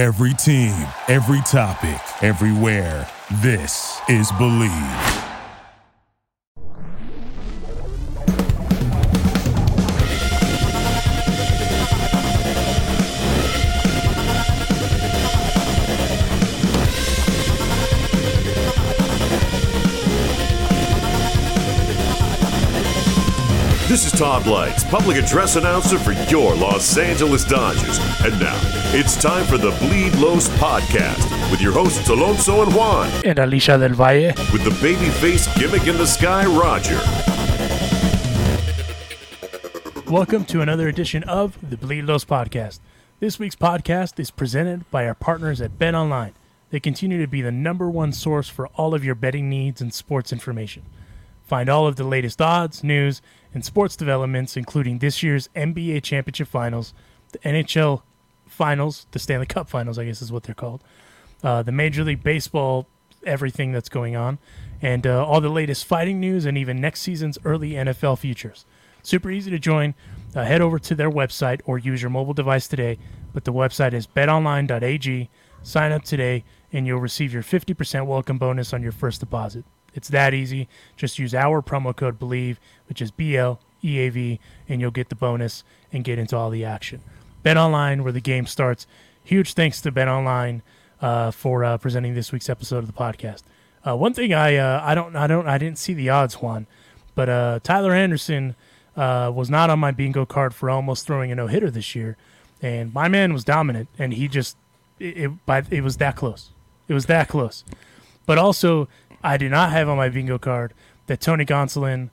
Every team, every topic, everywhere. This is Bleav. This is Todd Leitz, public address announcer for your Los Angeles Dodgers. And now, it's time for the Bleed Los podcast with your hosts Alonso and Juan, and Alicia del Valle. with the babyface gimmick in the sky, Roger. Welcome to another edition of the Bleed Los podcast. This week's podcast is presented by our partners at Bet Online. They continue to be the number one source for all of your betting needs and sports information. Find all of the latest odds, news, and sports developments, including this year's NBA Championship Finals, the NHL Finals, the Stanley Cup Finals, I guess is what they're called, uh, the Major League Baseball, everything that's going on, and uh, all the latest fighting news, and even next season's early NFL futures. Super easy to join. Uh, head over to their website or use your mobile device today. But the website is betonline.ag. Sign up today, and you'll receive your 50% welcome bonus on your first deposit. It's that easy. Just use our promo code BLEAV, which is B L E A V, and you'll get the bonus and get into all the action. Bet Online, where the game starts. Huge thanks to Bet Online uh, for uh, presenting this week's episode of the podcast. Uh, one thing I uh, I don't I don't I didn't see the odds, Juan, but uh, Tyler Anderson uh, was not on my bingo card for almost throwing a no hitter this year, and my man was dominant, and he just it, it, by, it was that close. It was that close. But also, I did not have on my bingo card that Tony Gonsolin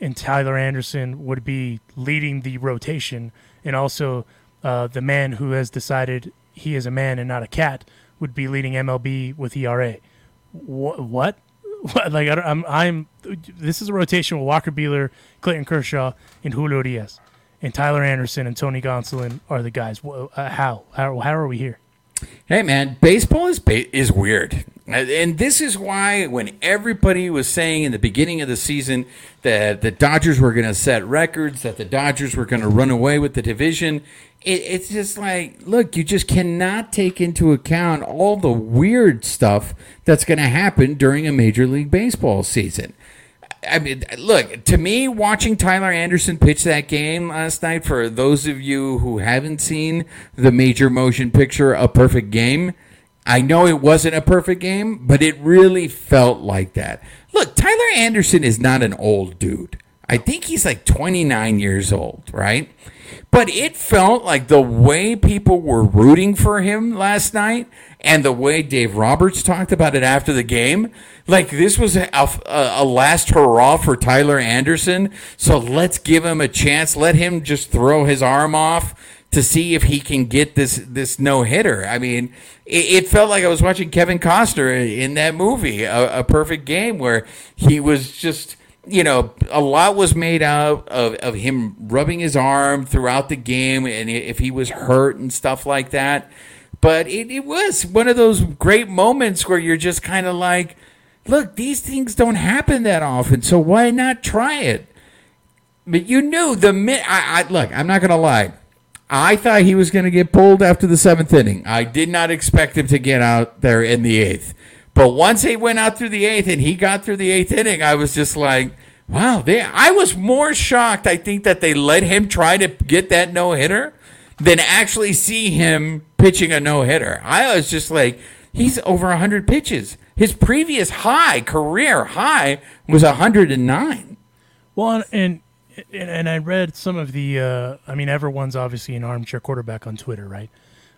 and Tyler Anderson would be leading the rotation, and also uh, the man who has decided he is a man and not a cat would be leading MLB with ERA. Wh- what? What? Like I don't, I'm, I'm. This is a rotation with Walker Buehler, Clayton Kershaw, and Julio Urias, and Tyler Anderson and Tony Gonsolin are the guys. Wh- Uh, how? How? How are we here? Hey man, baseball is ba- is weird, and this is why when everybody was saying in the beginning of the season that the Dodgers were going to set records, that the Dodgers were going to run away with the division, it, it's just like, look, you just cannot take into account all the weird stuff that's going to happen during a Major League Baseball season. I mean, look, to me, watching Tyler Anderson pitch that game last night, for those of you who haven't seen the major motion picture, A Perfect Game, I know it wasn't a perfect game, but it really felt like that. Look, Tyler Anderson is not an old dude. I think he's like 29 years old, right? But it felt like the way people were rooting for him last night and the way Dave Roberts talked about it after the game, like this was a, a, a last hurrah for Tyler Anderson. So let's give him a chance. Let him just throw his arm off to see if he can get this this no hitter. I mean, it, it, felt like I was watching Kevin Costner in that movie, a, a perfect game, where he was just you know, a lot was made out of, of him rubbing his arm throughout the game and if he was hurt and stuff like that. But it, it was one of those great moments where you're just kind of like, look, these things don't happen that often, so why not try it? But you knew the minute, I, I, look, I'm not going to lie. I thought he was going to get pulled after the seventh inning. I did not expect him to get out there in the eighth. But once he went out through the eighth and he got through the eighth inning, I was just like, wow. They, I was more shocked, I think, that they let him try to get that no hitter than actually see him pitching a no hitter. I was just like, he's over 100 pitches. His previous high, career high, was 109. Well, and and, and I read some of the. Uh, I mean, everyone's obviously an armchair quarterback on Twitter, right?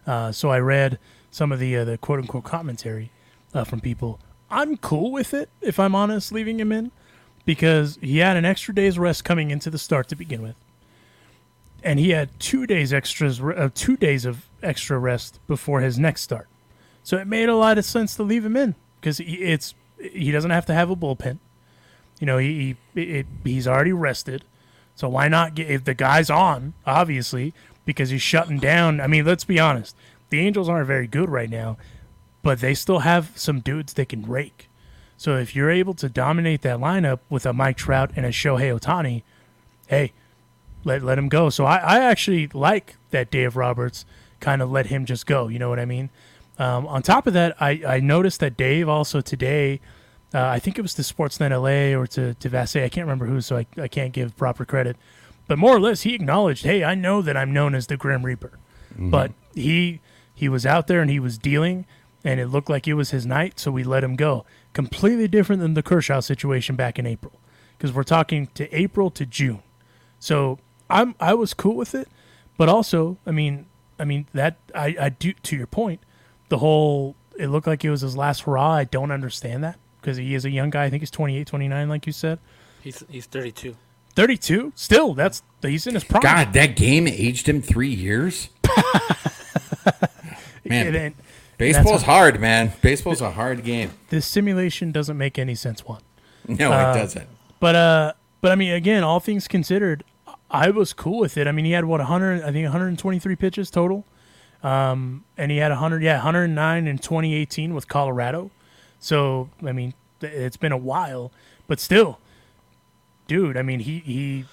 Uh, so I read some of the uh, the quote unquote commentary uh, from people. I'm cool with it, if I'm honest, leaving him in because he had an extra day's rest coming into the start to begin with, and he had two days extras, uh, two days of extra rest before his next start. So it made a lot of sense to leave him in because it's he doesn't have to have a bullpen. You know, he, he it, he's already rested. So why not get if the guy's on, obviously, because he's shutting down. I mean, let's be honest. The Angels aren't very good right now, but they still have some dudes they can rake. So if you're able to dominate that lineup with a Mike Trout and a Shohei Ohtani, hey, let let him go. So I, I actually like that Dave Roberts kind of let him just go. You know what I mean? Um, on top of that, I, I noticed that Dave also today, uh, I think it was to Sportsnet LA or to, to Vassegh, I can't remember who, so I, I can't give proper credit. But more or less, he acknowledged, hey, I know that I'm known as the Grim Reaper. But he he was out there and he was dealing, and it looked like it was his night, so we let him go. Completely different than the Kershaw situation back in April, because we're talking to April to June. So I'm I was cool with it, but also I mean I mean that I I do to your point, the whole it looked like it was his last hurrah. I don't understand that because he is a young guy. I think he's 28, 29, like you said. He's he's 32. 32 still that's he's in his prime God, that game aged him three years. man, And then- baseball's hard, man. Baseball's a hard game. this simulation doesn't make any sense one No, Uh, it doesn't. but uh but i mean again all things considered i was cool with it i mean he had what 100 i think 123 pitches total um and he had 100 yeah 109 in 2018 with colorado so i mean it's been a while but still dude i mean he he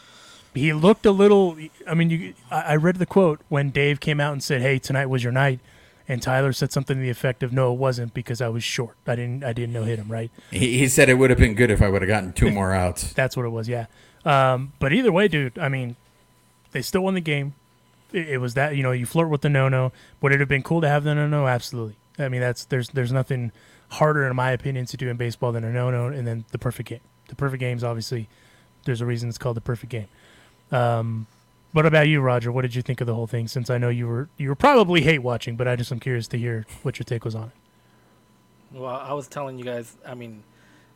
he looked a little i mean you i I read the quote when dave came out and said hey tonight was your night and tyler said something to the effect of no it wasn't because i was short i didn't i didn't know hit him right He, he said it would have been good if I would have gotten two more outs. that's what it was, yeah. Um, but either way, dude, I mean, they still won the game. It, it was that you know you flirt with the no no. Would it have been cool to have the no no? Absolutely. I mean, that's there's there's nothing harder in my opinion to do in baseball than a no no and then the perfect game. The perfect game's obviously there's a reason it's called the perfect game. Um, what about you, Roger? What did you think of the whole thing? Since I know you were you were probably hate watching, but I just am curious to hear what your take was on it. Well, I was telling you guys. I mean,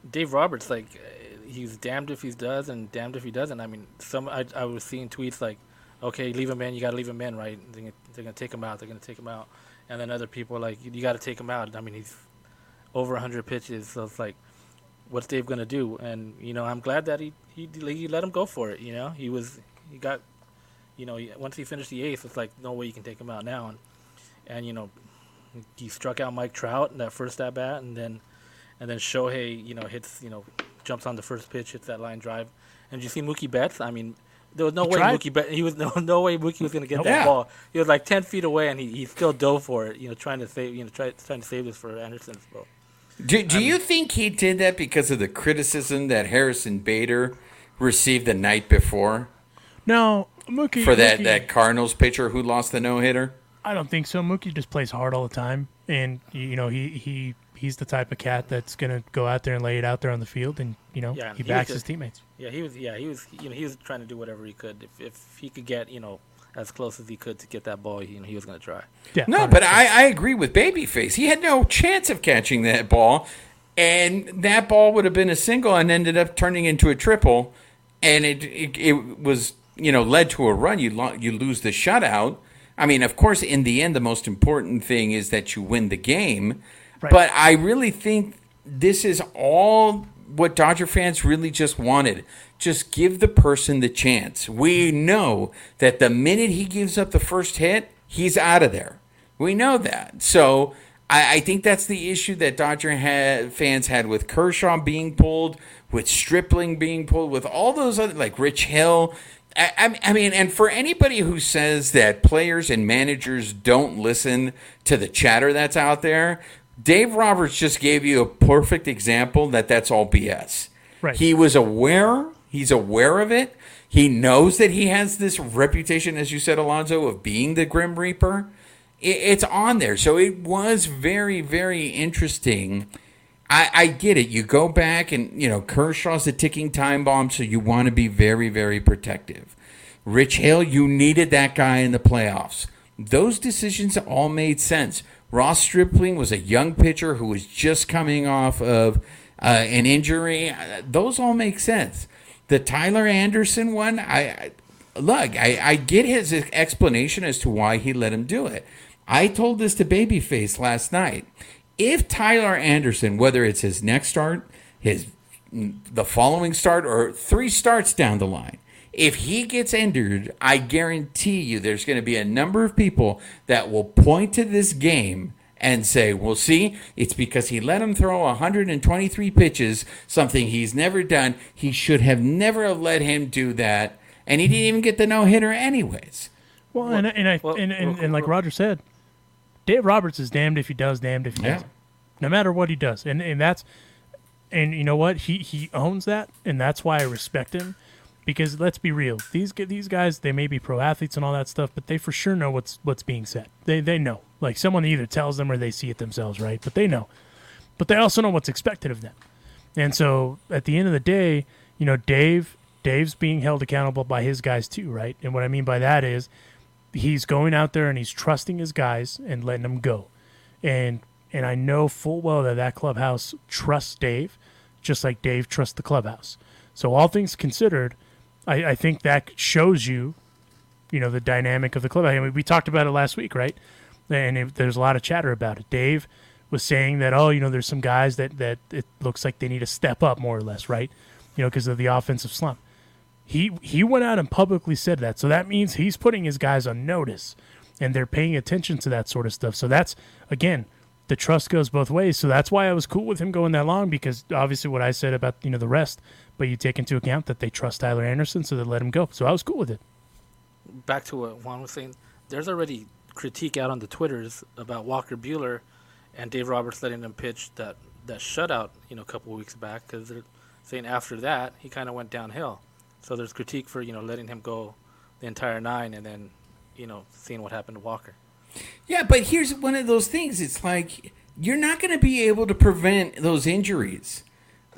Dave Roberts, like, uh, he's damned if he does and damned if he doesn't. I mean, some I, I was seeing tweets like, "Okay, leave him in. You got to leave him in, right? They're gonna, they're gonna take him out. They're gonna take him out." And then other people like, "You, got to take him out." I mean, he's over 100 pitches, so it's like, what's Dave gonna do? And you know, I'm glad that he he, he let him go for it. You know, he was he got, you know, he- once he finished the eighth, it's like no way you can take him out now. And and you know, he struck out Mike Trout in that first at bat, and then and then Shohei, you know, hits, you know, jumps on the first pitch, hits that line drive. And did you see Mookie Betts? I mean, there was no He way tried. Mookie Bet he was no no way Mookie was gonna get Nope. that Yeah. ball. He was like ten feet away, and he, he still dove for it. You know, trying to save you know try, trying to save this for Anderson. So. Do, do um, you think he did that because of the criticism that Harrison Bader received the night before No, Mookie for that, Mookie- that Cardinals pitcher who lost the no hitter? I don't think so. Mookie just plays hard all the time, and you know he he he's the type of cat that's gonna go out there and lay it out there on the field, and you know Yeah, he he backs was his a- teammates. Yeah, he was. Yeah, he was. You know, he was trying to do whatever he could. If if he could get you know as close as he could to get that ball, you know, he was gonna try. Yeah, No, 100%. but I, I agree with Babyface. He had no chance of catching that ball, and that ball would have been a single and ended up turning into a triple, and it it, it was you know led to a run. You lo- you lose the shutout. I mean, of course, in the end, the most important thing is that you win the game. Right. But I really think this is all what Dodger fans really just wanted. Just give the person the chance. We know that the minute he gives up the first hit, he's out of there. We know that. So I, I think that's the issue that Dodger had, fans had with Kershaw being pulled, with Stripling being pulled, with all those other, like Rich Hill. I, I- I mean, and for anybody who says that players and managers don't listen to the chatter that's out there, Dave Roberts just gave you a perfect example that that's all BS. Right. He was aware. He's aware of it. He knows that he has this reputation, as you said, Alonso, of being the Grim Reaper. It's on there. So it was very, very interesting. I, I get it. You go back and, you know, Kershaw's a ticking time bomb, so you want to be very, very protective. Rich Hill, you needed that guy in the playoffs. Those decisions all made sense. Ross Stripling was a young pitcher who was just coming off of uh, an injury. Uh, Those all make sense. The Tyler Anderson one, I, I look, I, I get his explanation as to why he let him do it. I told this to Babyface last night. If Tyler Anderson, whether it's his next start, his the following start, or three starts down the line, if he gets injured, I guarantee you there's going to be a number of people that will point to this game and say, well, see, it's because he let him throw 123 pitches, something he's never done. He should have never have let him do that. And he didn't even get the no hitter, anyways. Well, and, and I well, and, and, and like Roger said, Dave Roberts is damned if he does, damned if he Yeah. doesn't. No matter what he does, and and that's and you know what he he owns that, and that's why I respect him. Because let's be real, these these guys they may be pro athletes and all that stuff, but they for sure know what's what's being said. They they know, like someone either tells them or they see it themselves, right? But they know, but they also know what's expected of them. And so at the end of the day, you know, Dave Dave's being held accountable by his guys too, right? And what I mean by that is he's going out there and he's trusting his guys and letting them go. And and I know full well that that clubhouse trusts Dave, just like Dave trusts the clubhouse. So all things considered, I, I think that shows you, you know, the dynamic of the clubhouse. I mean, we talked about it last week, right? And there's a lot of chatter about it. Dave was saying that, oh, you know, there's some guys that that it looks like they need to step up more or less, right? You know, because of the offensive slump. He he went out and publicly said that. So that means he's putting his guys on notice and they're paying attention to that sort of stuff. So that's again, the trust goes both ways. So that's why I was cool with him going that long because obviously what I said about, you know, the rest, but you take into account that they trust Tyler Anderson, so they let him go. So I was cool with it. back to what Juan was saying, there's already critique out on the Twitters about Walker Buehler and Dave Roberts letting him pitch that, that shutout, you know, a couple weeks back because they're saying after that he kind of went downhill. So there's critique for you know letting him go the entire nine and then you know seeing what happened to Walker. Yeah, but here's one of those things. It's like you're not going to be able to prevent those injuries.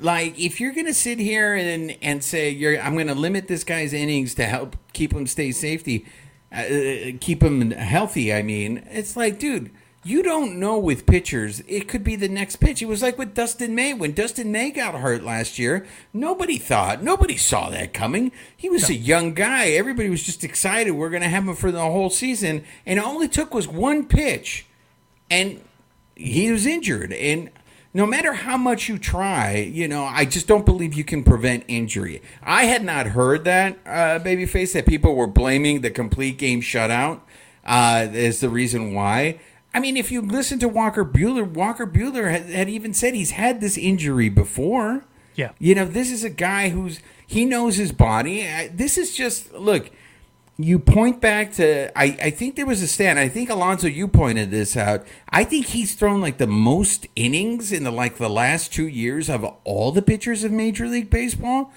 Like if you're going to sit here and and say you're I'm going to limit this guy's innings to help keep him stay safety, uh, keep him healthy. I mean, it's like, dude, you don't know with pitchers. It could be the next pitch. It was like with Dustin May when Dustin May got hurt last year. Nobody thought, nobody saw that coming. He was a young guy. Everybody was just excited. We're going to have him for the whole season, and all it took was one pitch, and he was injured. And no matter how much you try, you know, I just don't believe you can prevent injury. I had not heard that, uh, babyface, that people were blaming the complete game shutout uh, as the reason why. I mean, if you listen to Walker Buehler, Walker Buehler had, had even said he's had this injury before. Yeah. You know, this is a guy who's he knows his body. I, this is just look. You point back to I, I think there was a stat. I think Alonso, you pointed this out. I think he's thrown like the most innings in the like the last two years of all the pitchers of Major League Baseball.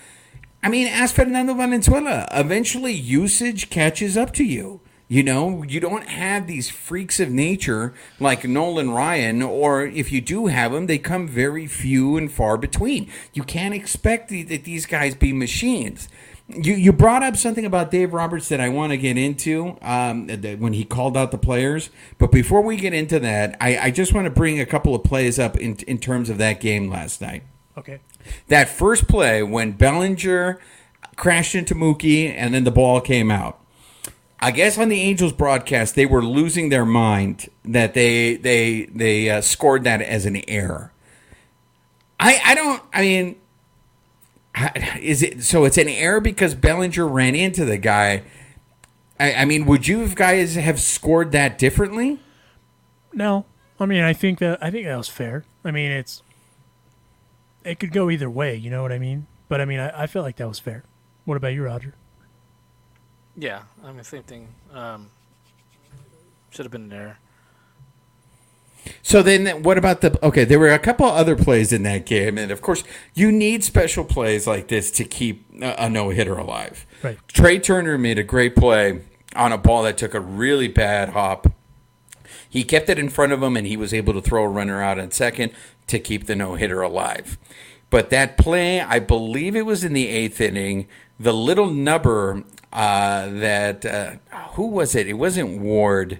I mean, ask Fernando Valenzuela. Eventually, usage catches up to you. You know, you don't have these freaks of nature like Nolan Ryan, or if you do have them, they come very few and far between. You can't expect that these guys be machines. You you brought up something about Dave Roberts that I want to get into um, when he called out the players. But before we get into that, I, I just want to bring a couple of plays up in in terms of that game last night Okay. that first play when Bellinger crashed into Mookie and then the ball came out. I guess on the Angels broadcast they were losing their mind that they they they uh, scored that as an error. I I don't I mean is it so it's an error because Bellinger ran into the guy. I, I mean, would you guys have scored that differently? No, I mean I think that I think that was fair. I mean it's it could go either way. You know what I mean? But I mean I, I feel like that was fair. What about you, Roger? Yeah, I mean same thing. Um, should have been an error. So then, what about the? Okay, there were a couple other plays in that game, and of course, you need special plays like this to keep a, a no hitter alive. Right. Trea Turner made a great play on a ball that took a really bad hop. He kept it in front of him, and he was able to throw a runner out in second to keep the no hitter alive. But that play, I believe it was in the eighth inning. The little nubber uh, that uh, who was it? It wasn't Ward.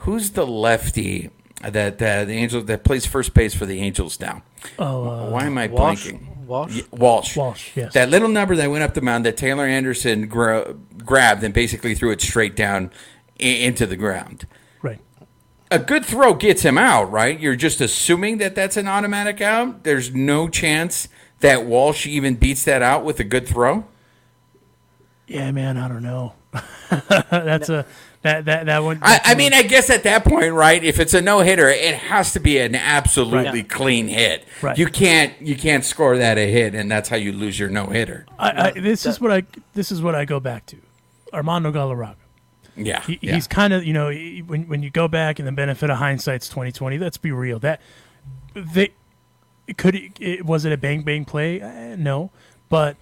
Who's the lefty that uh, the Angels that plays first base for the Angels now? Oh, uh, Why am I Walsh? blanking? Walsh? Yeah, Walsh. Walsh, yes. That little number that went up the mound that Tyler Anderson gra- grabbed and basically threw it straight down i- into the ground. right. A good throw gets him out, right? You're just assuming that that's an automatic out. There's no chance that Walsh even beats that out with a good throw. Yeah, man, I don't know. That's a that that that one. I, I mean, I guess at that point, right? If it's a no hitter, it has to be an absolutely Right. clean hit. Right. You can't you can't score that a hit, and that's how you lose your no hitter. I, I, this is what I this is what I go back to. Armando Galarraga. Yeah, He, yeah. He's kind of you know he- when when you go back and the benefit of hindsight's twenty twenty. Let's be real. That they could it, was it a bang bang play? Eh, no, but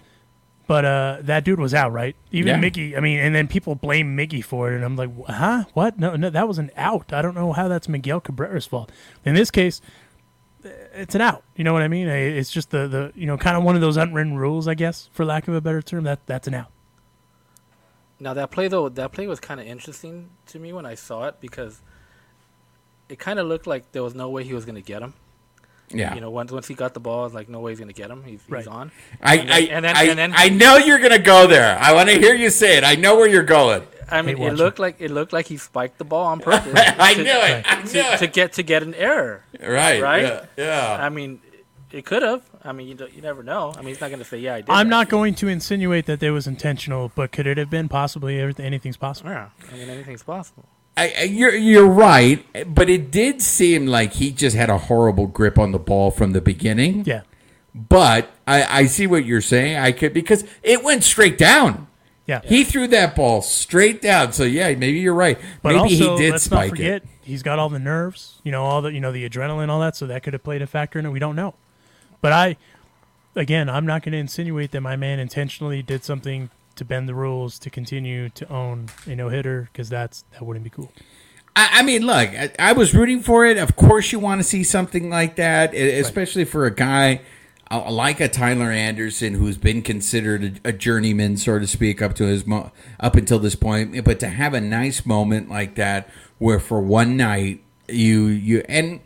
but uh, that dude was out, right? Even Yeah. Miggy. I mean, and then people blame Miggy for it, and I'm like, huh? What? No, no, that was an out. I don't know how that's Miguel Cabrera's fault. In this case, eh, it's an out. You know what I mean? Eh, It's just the the you know kind of one of those unwritten rules, I guess, for lack of a better term. That that's an out. Now that play though, that play was kind of interesting to me when I saw it because it kind of looked like there was no way he was going to get him. Yeah. You know, once once he got the ball, it's like no way he's going to get him. He's, Right. he's on. I, And then- I, and then- I, and then- I know you're gonna go there. I want to hear you say it. I know where you're going. I mean, it looked like it looked like he spiked the ball on purpose. I to- knew it. I knew to, it. to get to get an error. right. right? Yeah. yeah. I mean, it could have. I mean, you, don't- you never know. I mean, he's not going to say, "Yeah, I did." I'm that." not going to insinuate that it was intentional, but could it have been possibly? Everything, anything's possible. Yeah, I mean, anything's possible. I, you're you're right, but it did seem like he just had a horrible grip on the ball from the beginning. Yeah. But I, I see what you're saying. I could because it went straight down. Yeah. He threw that ball straight down. So yeah, maybe you're right. But maybe also, he did let's not spike forget it. he's got all the nerves, you know, all the you know the adrenaline, all that. So that could have played a factor in it. We don't know. But I, again, I'm not going to insinuate that my man intentionally did something to bend the rules to continue to own a no hitter because that's that wouldn't be cool. I, I mean, look, I, I was rooting for it. Of course, you want to see something like that, especially for a guy uh, like a Tyler Anderson who's been considered a, a journeyman, so to speak, up to his mo- up until this point. But to have a nice moment like that, where for one night you you and.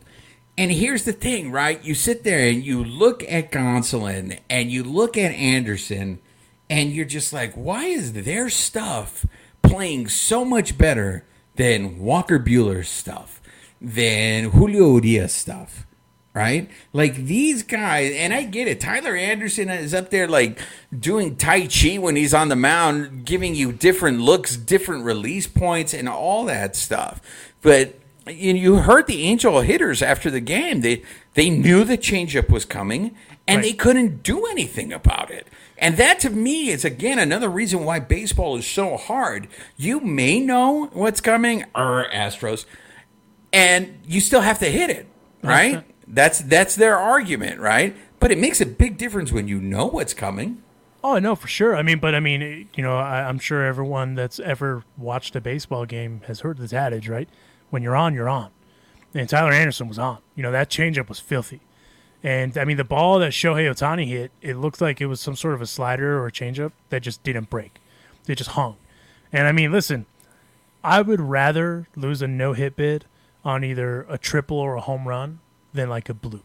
And here's the thing, right? You sit there and you look at Gonsolin and you look at Anderson, and you're just like, why is their stuff playing so much better than Walker Buehler's stuff, than Julio Urias stuff? Right? Like these guys, and I get it. Tyler Anderson is up there like doing Tai Chi when he's on the mound, giving you different looks, different release points, and all that stuff. But you, you heard the Angel hitters after the game. They they knew the changeup was coming, and Right. they couldn't do anything about it. And that to me is again another reason why baseball is so hard. You may know what's coming, or Astros, and you still have to hit it, right? That's that's their argument, right? But it makes a big difference when you know what's coming. Oh, no, for sure. I mean, but I mean, you know, I, I'm sure everyone that's ever watched a baseball game has heard this adage, right? When you're on, you're on. And Tyler Anderson was on. You know, that changeup was filthy. And I mean, the ball that Shohei Ohtani hit, it looked like it was some sort of a slider or a changeup that just didn't break. It just hung. And I mean, listen, I would rather lose a no hit bid on either a triple or a home run than like a bloop.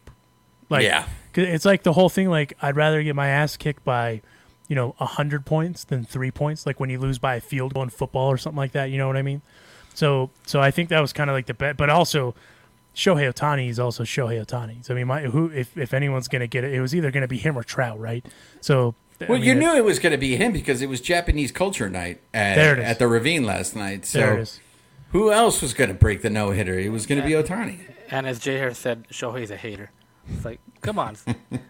Like, Yeah. it's like the whole thing. Like, I'd rather get my ass kicked by, you know, a hundred points than three points. Like when you lose by a field goal in football or something like that. You know what I mean? So, so I think that was kind of like the bet. But also, Shohei Ohtani is also Shohei Ohtani. So I mean, my, who if if anyone's gonna get it, it was either gonna be him or Trout, right? So, I Well, mean, you it- knew it was going to be him because it was Japanese culture night at, There it is. at the Ravine last night. So there it is. who else was going to break the no hitter? It was going to be Ohtani. And as Jay Harris said, Shohei's a hater. It's like, come on,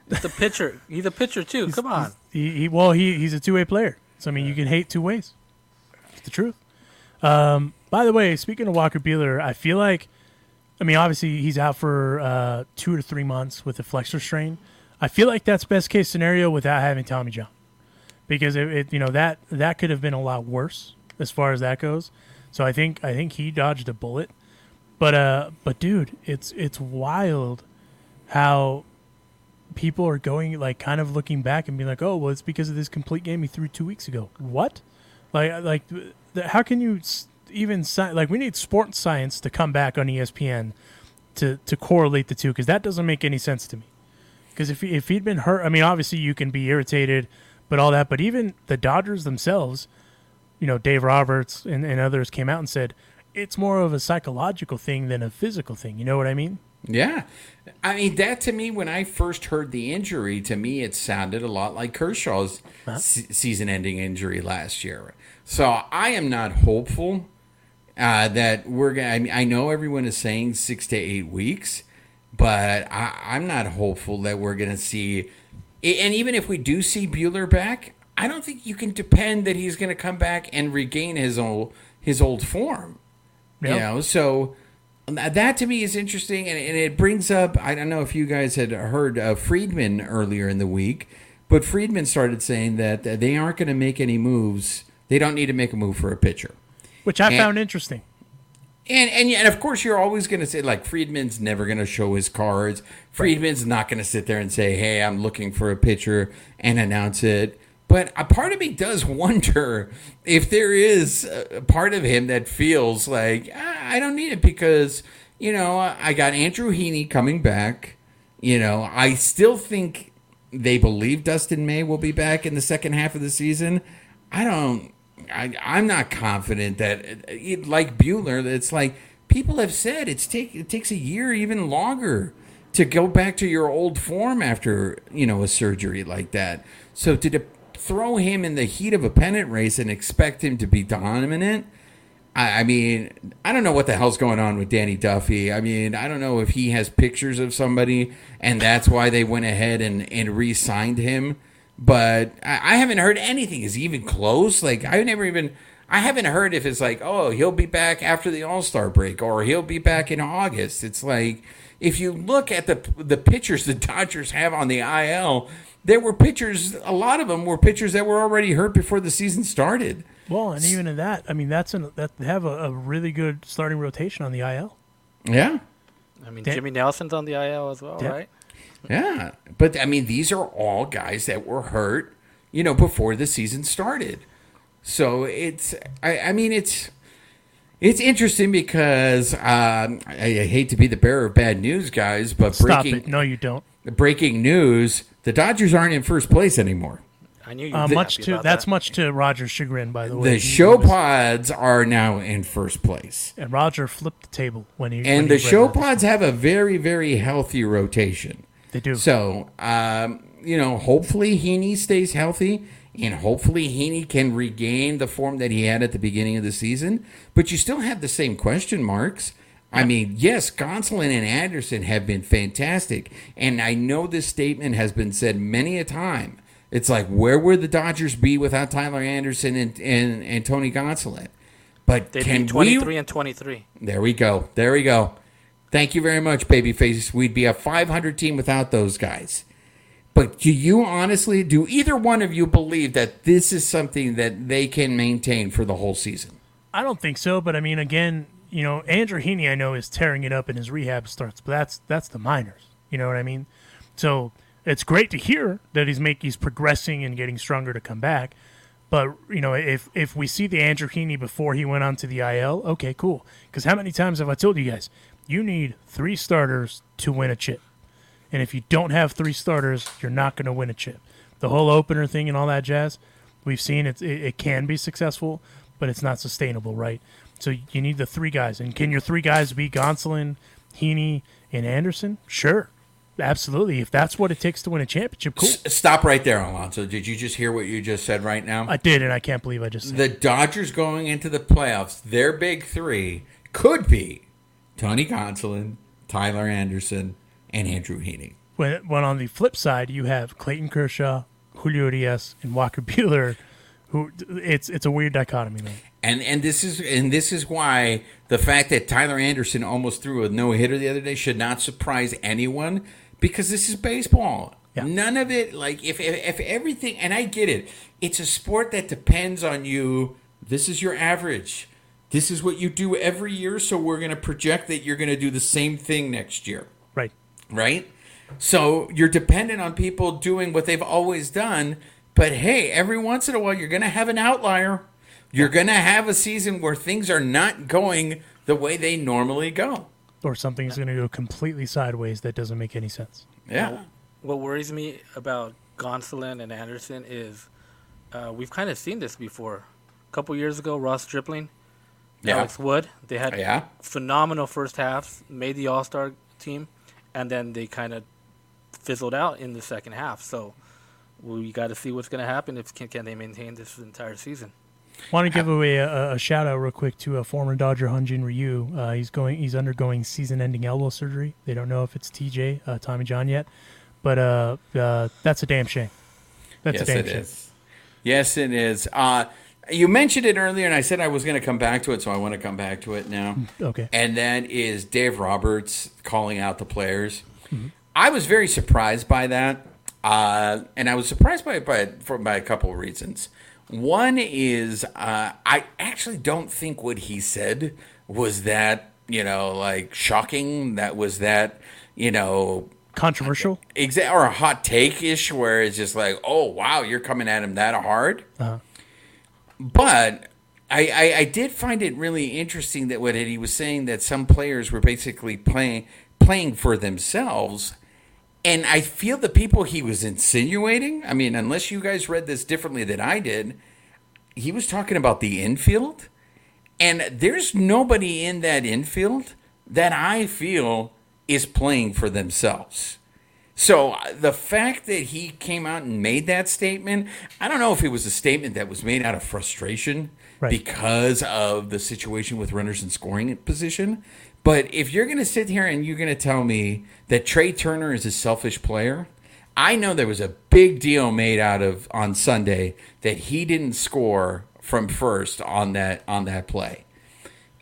it's a pitcher. He's a pitcher too. Come on. He, he well, he he's a two way player. So I mean, you can hate two ways. It's the truth. Um, by the way, speaking of Walker Buehler, I feel like, I mean, obviously he's out for uh, two to three months with a flexor strain. I feel like that's best case scenario without having Tommy John, because it, it you know that that could have been a lot worse as far as that goes. So I think I think he dodged a bullet. But uh, but dude, it's it's wild how people are going like kind of looking back and being like, oh, well, it's because of this complete game he threw two weeks ago. What? Like, like, how can you even sci- like? We need sports science to come back on ESPN to to correlate the two because that doesn't make any sense to me. Because if if he'd been hurt, I mean, obviously you can be irritated, but all that. But even the Dodgers themselves, you know, Dave Roberts and, and others came out and said it's more of a psychological thing than a physical thing. You know what I mean? Yeah. I mean, that to me, when I first heard the injury, to me, it sounded a lot like Kershaw's se- season ending injury last year. So I am not hopeful uh, that we're going to. I, mean, I know everyone is saying six to eight weeks, but I, I'm not hopeful that we're going to see. And even if we do see Buehler back, I don't think you can depend that he's going to come back and regain his old his old form. You know, so that to me is interesting, and, and it brings up. I don't know if you guys had heard uh, Friedman earlier in the week, but Friedman started saying that they aren't going to make any moves. They don't need to make a move for a pitcher. Which I And- found interesting. And and and of course you're always going to say like Friedman's never going to show his cards. Friedman's not going to sit there and say, "Hey, I'm looking for a pitcher" and announce it. But a part of me does wonder if there is a part of him that feels like "Ah, I don't need it because you know I got Andrew Heaney coming back. You know I still think they believe Dustin May will be back in the second half of the season. I don't. I, I'm not confident that, like Buehler, it's like people have said it's take it takes a year, even longer, to go back to your old form after you know a surgery like that. So to de- throw him in the heat of a pennant race and expect him to be dominant, I, I mean, I don't know what the hell's going on with Danny Duffy. I mean, I don't know if he has pictures of somebody and that's why they went ahead and, and re signed him. But I, I haven't heard anything. Is he even close? Like, I never even. I haven't heard if it's like, oh, he'll be back after the All Star break or he'll be back in August. It's like, if you look at the the pitchers the Dodgers have on the IL, there were pitchers. A lot of them were pitchers that were already hurt before the season started. Well, and even in that, I mean, that's an, that they have a, a really good starting rotation on the IL. Yeah. I mean, Dan- Jimmy Nelson's on the IL as well, Yeah. right? Yeah, but I mean, these are all guys that were hurt, you know, before the season started. So it's, I, I mean, it's, it's interesting because um, I, I hate to be the bearer of bad news, guys, but Stop breaking it! No, you don't. breaking news: the Dodgers aren't in first place anymore. I knew you. Uh, much happy to about that's that. much to Roger's chagrin, by the way. The He show pods are now in first place, and Roger flipped the table when he and he the read show pods have a very, very healthy rotation. They do. So, um, you know, hopefully Heaney stays healthy, and hopefully Heaney can regain the form that he had at the beginning of the season. But you still have the same question marks. I mean, yes, Gonsolin and Anderson have been fantastic, and I know this statement has been said many a time. It's like, where would the Dodgers be without Tyler Anderson and and, and Tony Gonsolin? But They'd can be 23 we? and 23. There we go. There we go. Thank you very much, babyface. We'd be a 500 team without those guys. But do you honestly, do either one of you believe that this is something that they can maintain for the whole season? I don't think so, but I mean, again, you know, Andrew Heaney, I know is tearing it up in his rehab starts, but that's that's the minors. You know what I mean? So it's great to hear that he's make he's progressing and getting stronger to come back. But you know, if if we see the Andrew Heaney before he went on to the IL, okay, cool. Because how many times have I told you guys, you need three starters to win a chip, and if you don't have three starters, you're not going to win a chip. The whole opener thing and all that jazz, we've seen it, it. Can be successful, but it's not sustainable, right? So you need the three guys, and can your three guys be Gonsolin, Heaney, and Anderson? Sure, absolutely. If that's what it takes to win a championship, cool. Stop right there, Alonso. Did you just hear what you just said right now? I did, and I can't believe I just said. the Dodgers going into the playoffs, their big three could be Tony Gonsolin, Tyler Anderson, and Andrew Heaney. When, when on the flip side, you have Clayton Kershaw, Julio Urias, and Walker Buehler, who it's it's a weird dichotomy, man. And and this is and this is why the fact that Tyler Anderson almost threw a no hitter the other day should not surprise anyone because this is baseball. Yeah. None of it like if, if if everything and I get it. It's a sport that depends on you. This is your average. This is what you do every year, so we're going to project that you're going to do the same thing next year Right. right? So you're dependent on people doing what they've always done. But hey, every once in a while, you're going to have an outlier. You're going to have a season where things are not going the way they normally go. Or something's going to go completely sideways that doesn't make any sense. Yeah. What worries me about Gonsolin and Anderson is uh, we've kind of seen this before. A couple years ago, Ross Stripling, Yeah. Alex Wood, they had Yeah. phenomenal first halves, made the All Star team, and then they kind of fizzled out in the second half. So we got to see what's going to happen if can, can they maintain this entire season. Want to give away a, a shout out real quick to a former Dodger Hyun-jin Ryu. Uh, he's going. He's undergoing season-ending elbow surgery. They don't know if it's TJ uh, Tommy John yet, but uh, uh, that's a damn shame. That's yes, a damn it shame. is. Yes, it is. You mentioned it earlier, and I said I was going to come back to it, so I want to come back to it now. Okay. And that is Dave Roberts calling out the players. I was very surprised by that, uh, and I was surprised by it by, for, by a couple of reasons. One is uh, I actually don't think what he said was that you know like shocking. That was that you know Controversial. exa- or a hot take ish, where it's just like, oh wow, you're coming at him that hard. But I, I, I did find it really interesting that what he was saying that some players were basically playing playing for themselves. And I feel the people he was insinuating, I mean, unless you guys read this differently than I did, he was talking about the infield. And there's nobody in that infield that I feel is playing for themselves. So uh, the fact that he came out and made that statement, I don't know if it was a statement that was made out of frustration Right. because of the situation with runners in scoring position. But if you're going to sit here and you're going to tell me that Trea Turner is a selfish player, I know there was a big deal made out of on Sunday that he didn't score from first on that on that play.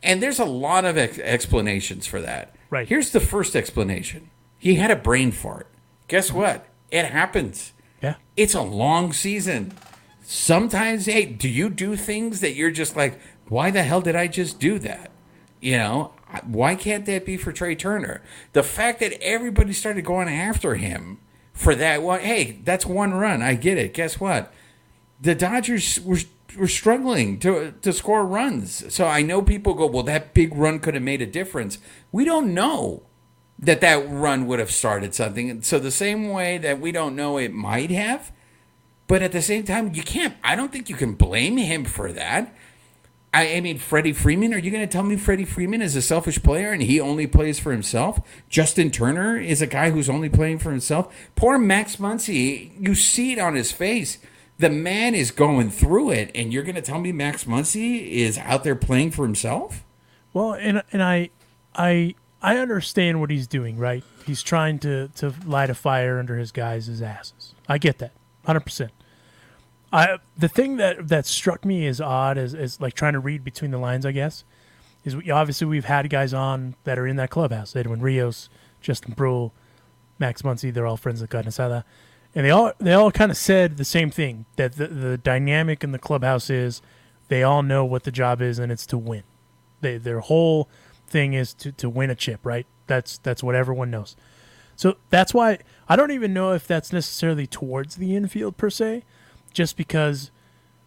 And there's a lot of ex- explanations for that. Right. Here's the first explanation. He had a brain fart. Guess what? It happens. Yeah. It's a long season. Sometimes, hey, do you do things that you're just like, why the hell did I just do that? You know, why can't that be for Trea Turner? The fact that everybody started going after him for that one, hey, that's one run. I get it. Guess what? The Dodgers were were struggling to to score runs. So I know people go, well, that big run could have made a difference. We don't know that that run would have started something. And So the same way that we don't know it might have, but at the same time, you can't. I don't think you can blame him for that. I, I mean, Freddie Freeman. Are you going to tell me Freddie Freeman is a selfish player and he only plays for himself? Justin Turner is a guy who's only playing for himself. Poor Max Muncy. You see it on his face. The man is going through it, and you're going to tell me Max Muncy is out there playing for himself? Well, and and I, I I understand what he's doing. Right, he's trying to to light a fire under his guys' asses. I get that, hundred percent. I the thing that that struck me as odd as as like trying to read between the lines, I guess, is we, obviously we've had guys on that are in that clubhouse. Edwin Rios, Justin Bruihl, Max Muncy. They're all friends of Carnesada, and they all they all kind of said the same thing that the the dynamic in the clubhouse is they all know what the job is and it's to win. They, their whole thing is to, to win a chip, right? That's that's what everyone knows. So that's why I don't even know if that's necessarily towards the infield per se, just because,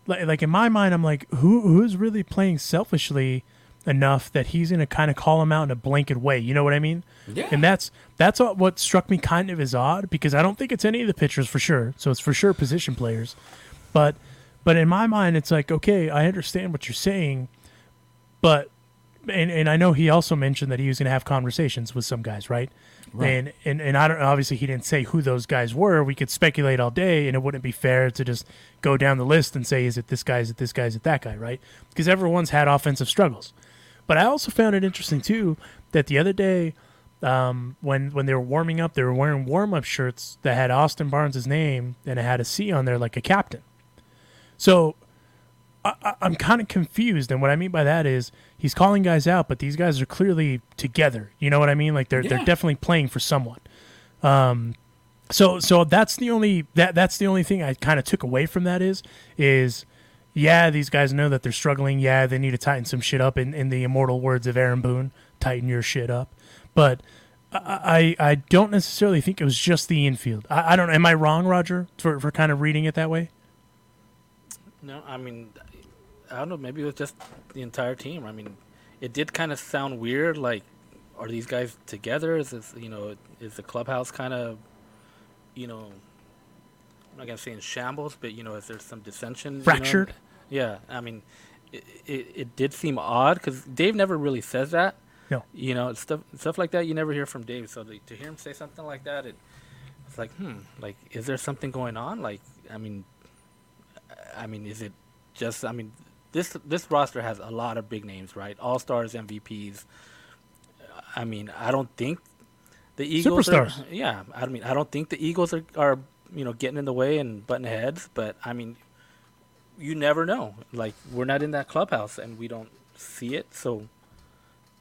like, like in my mind, I'm like, who who's really playing selfishly enough that he's gonna kind of call him out in a blanket way? You know what I mean? Yeah. And that's that's what what struck me kind of as odd because I don't think it's any of the pitchers for sure. So it's for sure position players, but but in my mind, it's like okay, I understand what you're saying, but and and I know he also mentioned that he was going to have conversations with some guys, right? And and and I don't obviously he didn't say who those guys were. We could speculate all day, and it wouldn't be fair to just go down the list and say, is it this guy, is it this guy, is it that guy, right? Because everyone's had offensive struggles. But I also found it interesting too that the other day, um, when when they were warming up, they were wearing warm up shirts that had Austin Barnes' name and it had a C on there like a captain. So I, I'm kind of confused, and what I mean by that is he's calling guys out, but these guys are clearly together. You know what I mean? Like they're Yeah. they're definitely playing for someone. Um, so so that's the only that that's the only thing I kind of took away from that is is yeah these guys know that they're struggling. Yeah, they need to tighten some shit up. In in the immortal words of Aaron Boone, tighten your shit up. But I I, I don't necessarily think it was just the infield. I, I don't. Am I wrong, Roger, for for kind of reading it that way? No, I mean, I don't know. Maybe it was just the entire team. I mean, it did kind of sound weird. Like, are these guys together? Is this, you know, is the clubhouse kind of, you know, I'm not gonna say in shambles, but you know, is there some dissension? you know? Fractured? Yeah, I mean, it, it, it did seem odd because Dave never really says that. No. You know, stuff stuff like that you never hear from Dave. So to, to hear him say something like that, it it's like, hmm, like is there something going on? Like, I mean, I mean, is it just? I mean, this this roster has a lot of big names, right? All stars, MVPs. I mean, I don't think the Eagles Superstars. Are, yeah, I mean, I don't think the Eagles are, are you know getting in the way and butting heads. But I mean, you never know. Like we're not in that clubhouse and we don't see it, so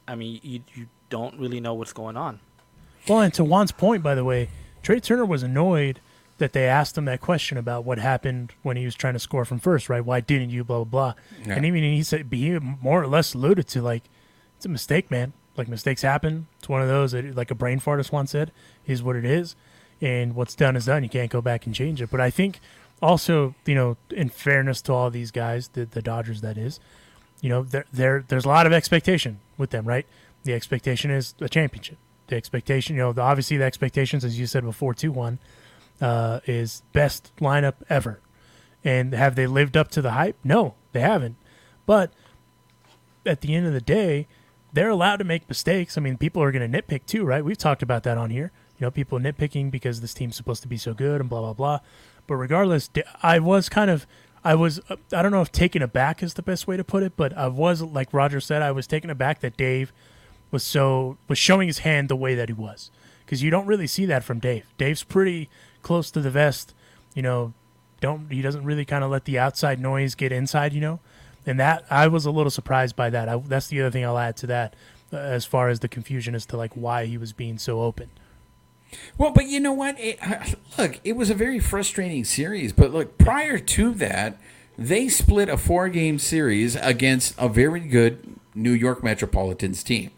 I mean, you you don't really know what's going on. Well, and to Juan's point, by the way, Trea Turner was annoyed that they asked him that question about what happened when he was trying to score from first, right? Why didn't you? Blah blah blah. Yeah. And even he said he more or less alluded to like it's a mistake, man. Like mistakes happen. It's one of those that, like a brain fart, as Juan said, is what it is. And what's done is done. You can't go back and change it. But I think also, you know, in fairness to all these guys, the, the Dodgers, that is, you know, there, there there's a lot of expectation with them, right? The expectation is a championship. The expectation, you know, the, obviously the expectations, as you said before, two one, uh, is best lineup ever. And have they lived up to the hype? No, they haven't. But at the end of the day, they're allowed to make mistakes. I mean, people are going to nitpick too, right? We've talked about that on here. You know, people nitpicking because this team's supposed to be so good and blah blah blah. But regardless, I was kind of, I was, I don't know if taken aback is the best way to put it, but I was like Roger said, I was taken aback that Dave was so was showing his hand the way that he was because you don't really see that from Dave. Dave's pretty close to the vest, you know. Don't he doesn't really kind of let the outside noise get inside, you know. And that I was a little surprised by that. I, that's the other thing I'll add to that, uh, as far as the confusion as to like why he was being so open. Well, but you know what? It, uh, look, it was a very frustrating series. But look, prior to that, they split a four-game series against a very good New York Metropolitans team,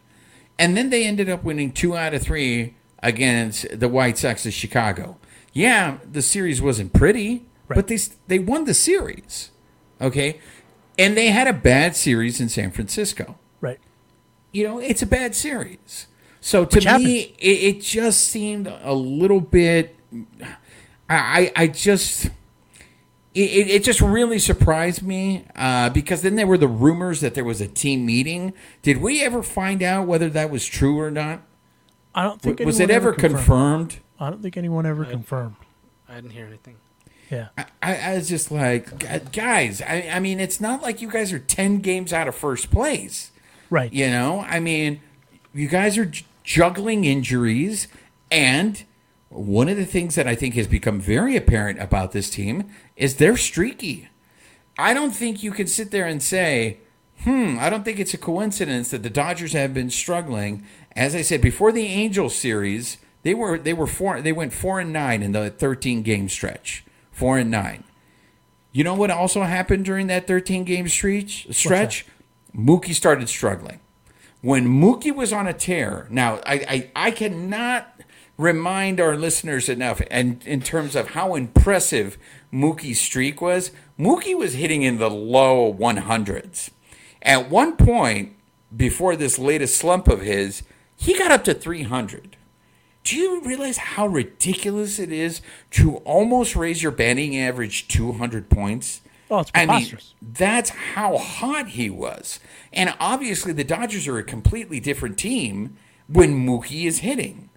and then they ended up winning two out of three against the White Sox of Chicago. Yeah, the series wasn't pretty, Right. but they they won the series. Okay, and they had a bad series in San Francisco Right. you know, it's a bad series. So to Which me, it, it just seemed a little bit. I I, just. It, it just really surprised me uh, because then there were the rumors that there was a team meeting. Did we ever find out whether that was true or not? I don't think it was it ever confirmed? I don't think anyone ever confirmed. I didn't hear anything. Yeah. I, I was just like, guys, I, I mean, it's not like you guys are 10 games out of first place. Right. You know, I mean, you guys are j- juggling injuries, and one of the things that I think has become very apparent about this team is they're streaky. I don't think you can sit there and say, hmm, I don't think it's a coincidence that the Dodgers have been struggling. As I said before the Angels series, they were they were four they went four and nine in the 13 game stretch. Four and nine. You know what also happened during that 13 game stretch? Stretch? Mookie started struggling. When Mookie was on a tear, now I, I, I cannot remind our listeners enough and in terms of how impressive Mookie's streak was. Mookie was hitting in the low 100s. At one point, before this latest slump of his, he got up to 300. Do you realize how ridiculous it is to almost raise your batting average 200 points? Oh, it's I mean, that's how hot he was. And obviously, the Dodgers are a completely different team when Mookie is hitting.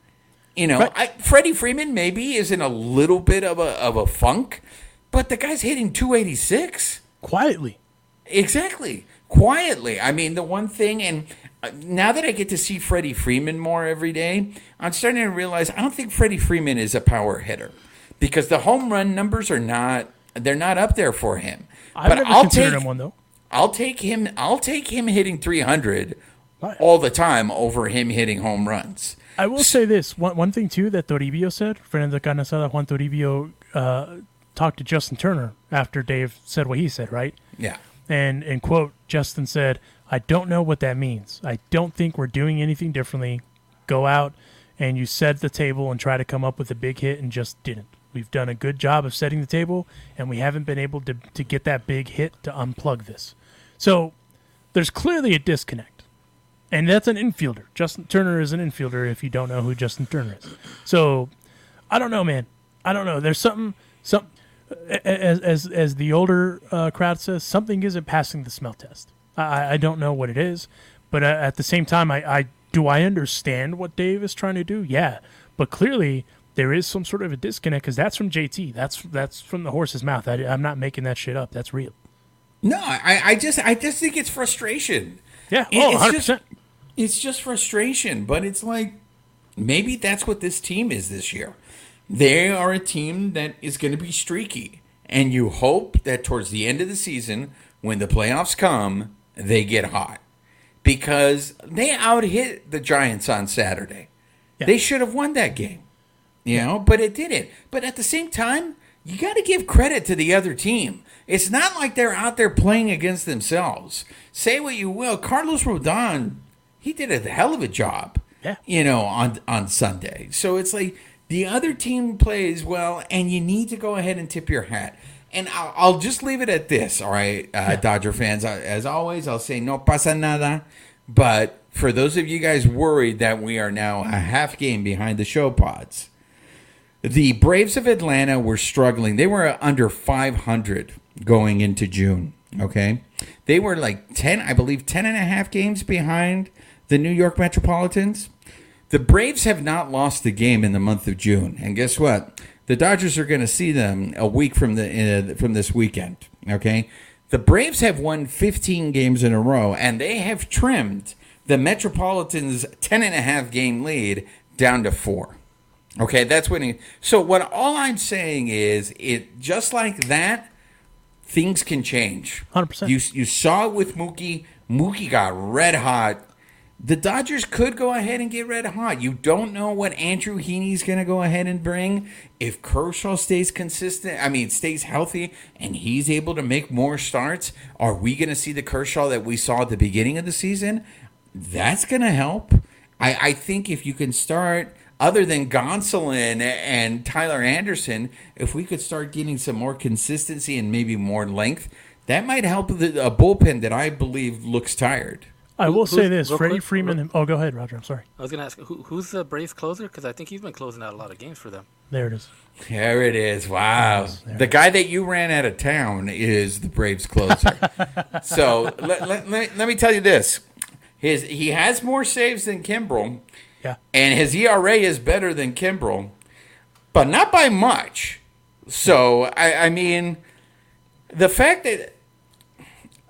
You know, Right. I, Freddie Freeman maybe is in a little bit of a, of a funk, but the guy's hitting 286. Quietly. Exactly. Quietly. I mean, the one thing, and now that I get to see Freddie Freeman more every day, I'm starting to realize I don't think Freddie Freeman is a power hitter because the home run numbers are not they're not up there for him. I've but never I'll considered take him one though. I'll take him I'll take him hitting 300 Right. all the time over him hitting home runs. I will say this one one thing too that Toribio said. Fernando Canasada, Juan Toribio uh, talked to Justin Turner after Dave said what he said, right? Yeah. And in quote, Justin said, "I don't know what that means. I don't think we're doing anything differently. Go out and you set the table and try to come up with a big hit and just didn't. We've done a good job of setting the table and we haven't been able to to get that big hit to unplug this. So there's clearly a disconnect." And that's an infielder. Justin Turner is an infielder if you don't know who Justin Turner is. So I don't know, man. I don't know. There's something some as as as the older uh, crowd says, something isn't passing the smell test. I, I don't know what it is, but uh, at the same time, I, I do I understand what Dave is trying to do. Yeah, but clearly there is some sort of a disconnect because that's from JT. That's that's from the horse's mouth. I, I'm not making that shit up. That's real. No, I, I just I just think it's frustration. Yeah. Oh, it's 100 just- percent. It's just frustration, but it's like maybe that's what this team is this year. They are a team that is going to be streaky, and you hope that towards the end of the season, when the playoffs come, they get hot because they out hit the Giants on Saturday. Yeah. They should have won that game, you know, but it didn't. But at the same time, you got to give credit to the other team. It's not like they're out there playing against themselves. Say what you will, Carlos Rodon, he did a hell of a job. Yeah. You know, on on Sunday. So it's like the other team plays well, and you need to go ahead and tip your hat. And I'll, I'll just leave it at this, all right, uh, Dodger fans. As always, I'll say no pasa nada. But for those of you guys worried that we are now a half game behind the show pods, the Braves of Atlanta were struggling. They were under 500 going into June. Okay. They were like 10, I believe, 10 and a half games behind the New York Metropolitans. The Braves have not lost a game in the month of June. And guess what? The Dodgers are going to see them a week from the uh, from this weekend. Okay. The Braves have won 15 games in a row, and they have trimmed the Metropolitans' 10 and a half game lead down to four. Okay, that's. He, so what? All I'm saying is, it just like that, things can change. 100%. You you saw it with Mookie. Mookie got red hot. The Dodgers could go ahead and get red hot. You don't know what Andrew Heaney's going to go ahead and bring. If Kershaw stays consistent, I mean, stays healthy, and he's able to make more starts, are we going to see the Kershaw that we saw at the beginning of the season? That's going to help. I, I think if you can start, other than Gonsolin and Tyler Anderson, if we could start getting some more consistency and maybe more length, that might help the, a bullpen that I believe looks tired. I will who's- say this: real Freddie quick, Freeman. oh, go ahead, Roger. I'm sorry. I was gonna ask who, who's the Braves closer because I think he's been closing out a lot of games for them. There it is. There it is. Wow. there. The guy that you ran out of town is the Braves closer. so let, let, let, let me tell you this. His he has more saves than Kimbrel, Yeah. and his ERA is better than Kimbrel, but not by much. So I, I mean, the fact that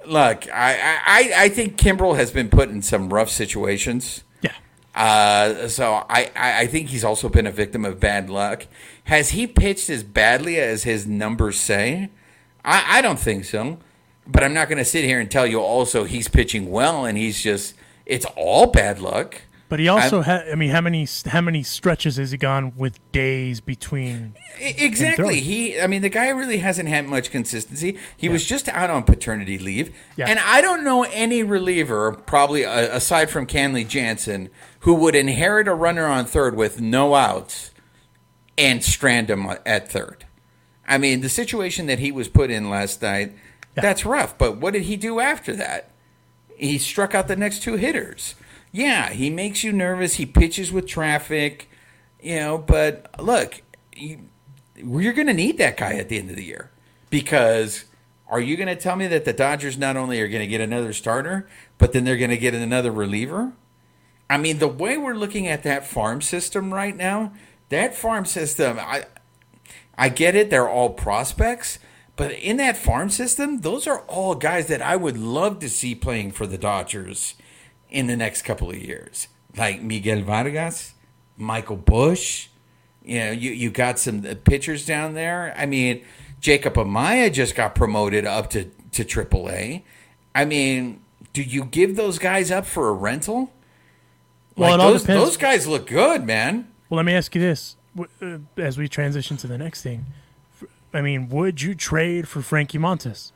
look, I, I, I think Kimbrel has been put in some rough situations. Yeah. Uh, so I, I I think he's also been a victim of bad luck. Has he pitched as badly as his numbers say? I, I don't think so. But I'm not going to sit here and tell you also he's pitching well and he's just it's all bad luck. But he also had. I mean, how many how many stretches has he gone with days between? Exactly. He, I mean, the guy really hasn't had much consistency. He was just out on paternity leave, Yeah. and I don't know any reliever, probably uh, aside from Kenley Jansen, who would inherit a runner on third with no outs and strand him at third. I mean, the situation that he was put in last night, that's rough. But what did he do after that? He struck out the next two hitters. Yeah, he makes you nervous. He pitches with traffic, you know. But look, you, you're going to need that guy at the end of the year because are you going to tell me that the Dodgers not only are going to get another starter, but then they're going to get another reliever? I mean, the way we're looking at that farm system right now, that farm system, I, I get it. They're all prospects. But in that farm system, those are all guys that I would love to see playing for the Dodgers in the next couple of years. Like Miguel Vargas, Michael Busch. You know, you, you got some uh, pitchers down there. I mean, Jacob Amaya just got promoted up to, to AAA. I mean, do you give those guys up for a rental? Well, Like, those, those guys look good, man. Well, let me ask you this: uh, as we transition to the next thing, I mean, would you trade for Frankie Montas?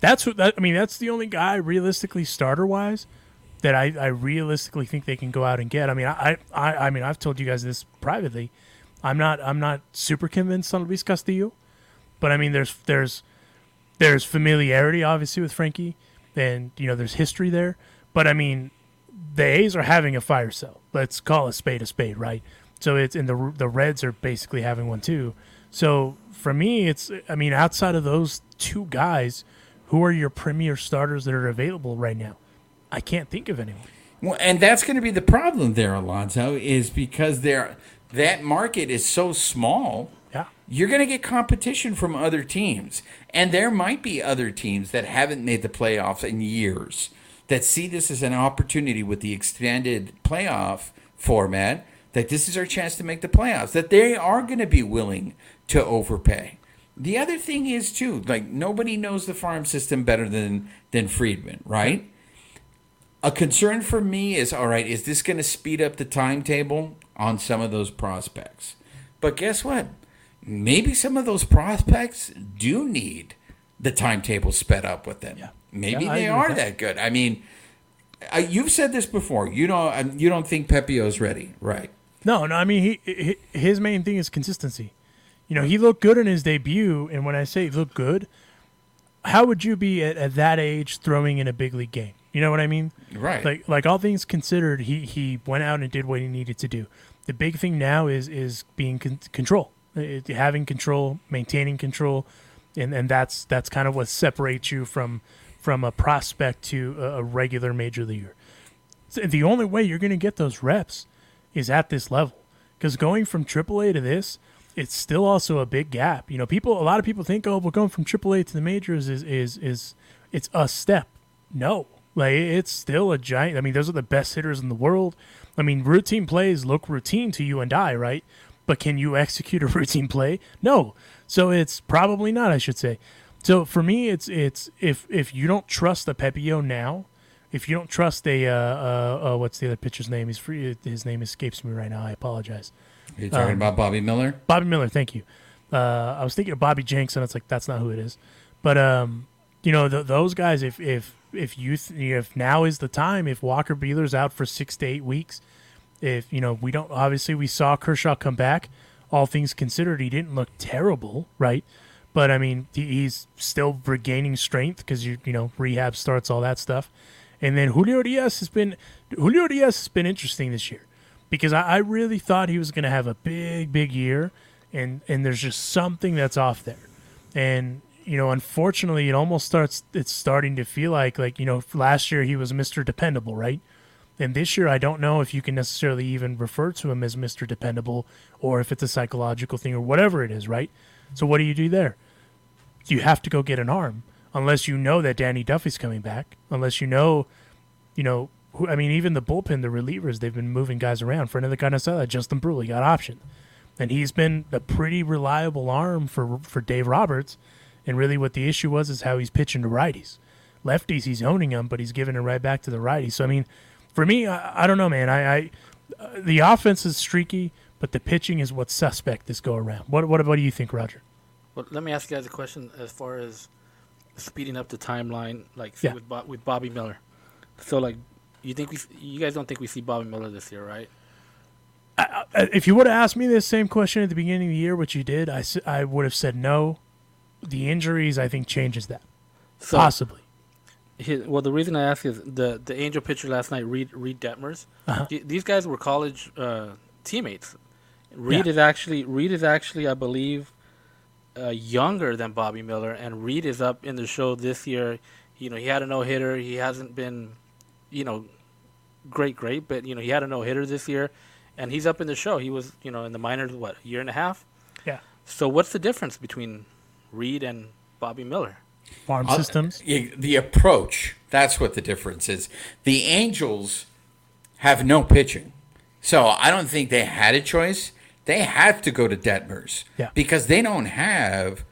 That's what that, I mean. That's the only guy realistically starter wise that I, I realistically think they can go out and get. I mean, I, I I mean, I've told you guys this privately. I'm not I'm not super convinced on Luis Castillo, but I mean, there's there's there's familiarity obviously with Frankie, and you know there's history there. But I mean, the A's are having a fire sale. Let's call a spade a spade, right? So it's and the the Reds are basically having one too. So for me, it's I mean outside of those two guys, who are your premier starters that are available right now? I can't think of anyone. Well, and that's going to be the problem there, Alonso, is because there that market is so small. Yeah. You're going to get competition from other teams, and there might be other teams that haven't made the playoffs in years that see this as an opportunity with the extended playoff format. That this is our chance to make the playoffs. That they are going to be willing to overpay. the other thing is too, like nobody knows the farm system better than than Friedman, right? A concern for me is all right, is this going to speed up the timetable on some of those prospects? But guess what? Maybe some of those prospects do need the timetable sped up with them. Yeah. Maybe Yeah, they are that. that good. I mean, I, you've said this before. You don't. um, You don't think Pepiot's ready, right? No, no. I mean, he, he his main thing is consistency. You know, he looked good in his debut, and when I say look good, how would you be at, at that age throwing in a big league game? You know what I mean? Right. Like, like all things considered, he he went out and did what he needed to do. The big thing now is is being con- control, It- having control, maintaining control, and and that's that's kind of what separates you from from a prospect to a, a regular major leaguer. So the only way you're going to get those reps is at this level. Because going from AAA to this, it's still also a big gap. You know, people, a lot of people think, oh, well, going from AAA to the majors is is is it's a step. No, like it's still a giant. I mean, those are the best hitters in the world. I mean, routine plays look routine to you and I, right? But can you execute a routine play? No. So it's probably not. I should say. So for me, it's it's if if you don't trust the Pepiot now, if you don't trust a uh, uh, uh what's the other pitcher's name? He's free. His name escapes me right now. I apologize. You're talking about Bobby Miller. Bobby Miller. Thank you. Uh, I was thinking of Bobby Jenks, and it's like that's not who it is. But um, you know th- those guys. If if if you th- if now is the time, if Walker Buehler's out for six to eight weeks, if you know we don't obviously we saw Kershaw come back. All things considered, he didn't look terrible, right? But I mean, he- he's still regaining strength because you you know rehab starts all that stuff, and then Julio Urias has been Julio Urias has been interesting this year because I, I really thought he was going to have a big big year, and and there's just something that's off there, and you know unfortunately it almost starts it's starting to feel like like you know last year he was Mr. Dependable, right? And this year, I don't know if you can necessarily even refer to him as Mr. Dependable or if it's a psychological thing or whatever it is, right? So, what do you do there? You have to go get an arm unless you know that Danny Duffy's coming back, unless you know, you know, who, I mean, even the bullpen, the relievers, they've been moving guys around. For another kind of side, Justin Bruihl got option. And he's been a pretty reliable arm for for Dave Roberts. And really, what the issue was is how he's pitching to righties. Lefties, he's owning them, but he's giving it right back to the righties. So I mean, for me, I, I don't know, man. I, I uh, the offense is streaky, but the pitching is what's suspect this go around. What what what do you think, Roger? Well, let me ask you guys a question as far as speeding up the timeline, like Yeah. with with Bobby Miller. So, like, you think we, you guys don't think we see Bobby Miller this year, right? Uh, If you would have asked me this same question at the beginning of the year, which you did, I, I would have said no. The injuries, I think, changes that So, possibly. hi- well, the reason I ask is the the Angel pitcher last night, Reed Reed Detmers. Uh-huh. th- these guys were college uh, teammates. Reed Yeah. is actually Reed is actually, I believe, uh, younger than Bobby Miller, and Reed is up in the show this year. You know, he had a no hitter. He hasn't been, you know, great, great, but you know, he had a no hitter this year, and he's up in the show. He was, you know, in the minors, what a year and a half. Yeah, So, what's the difference between Reed and Bobby Miller? farm Uh, systems. the approach. That's what the difference is. The Angels have no pitching, so I don't think they had a choice. They have to go to Detmers Yeah. because they don't have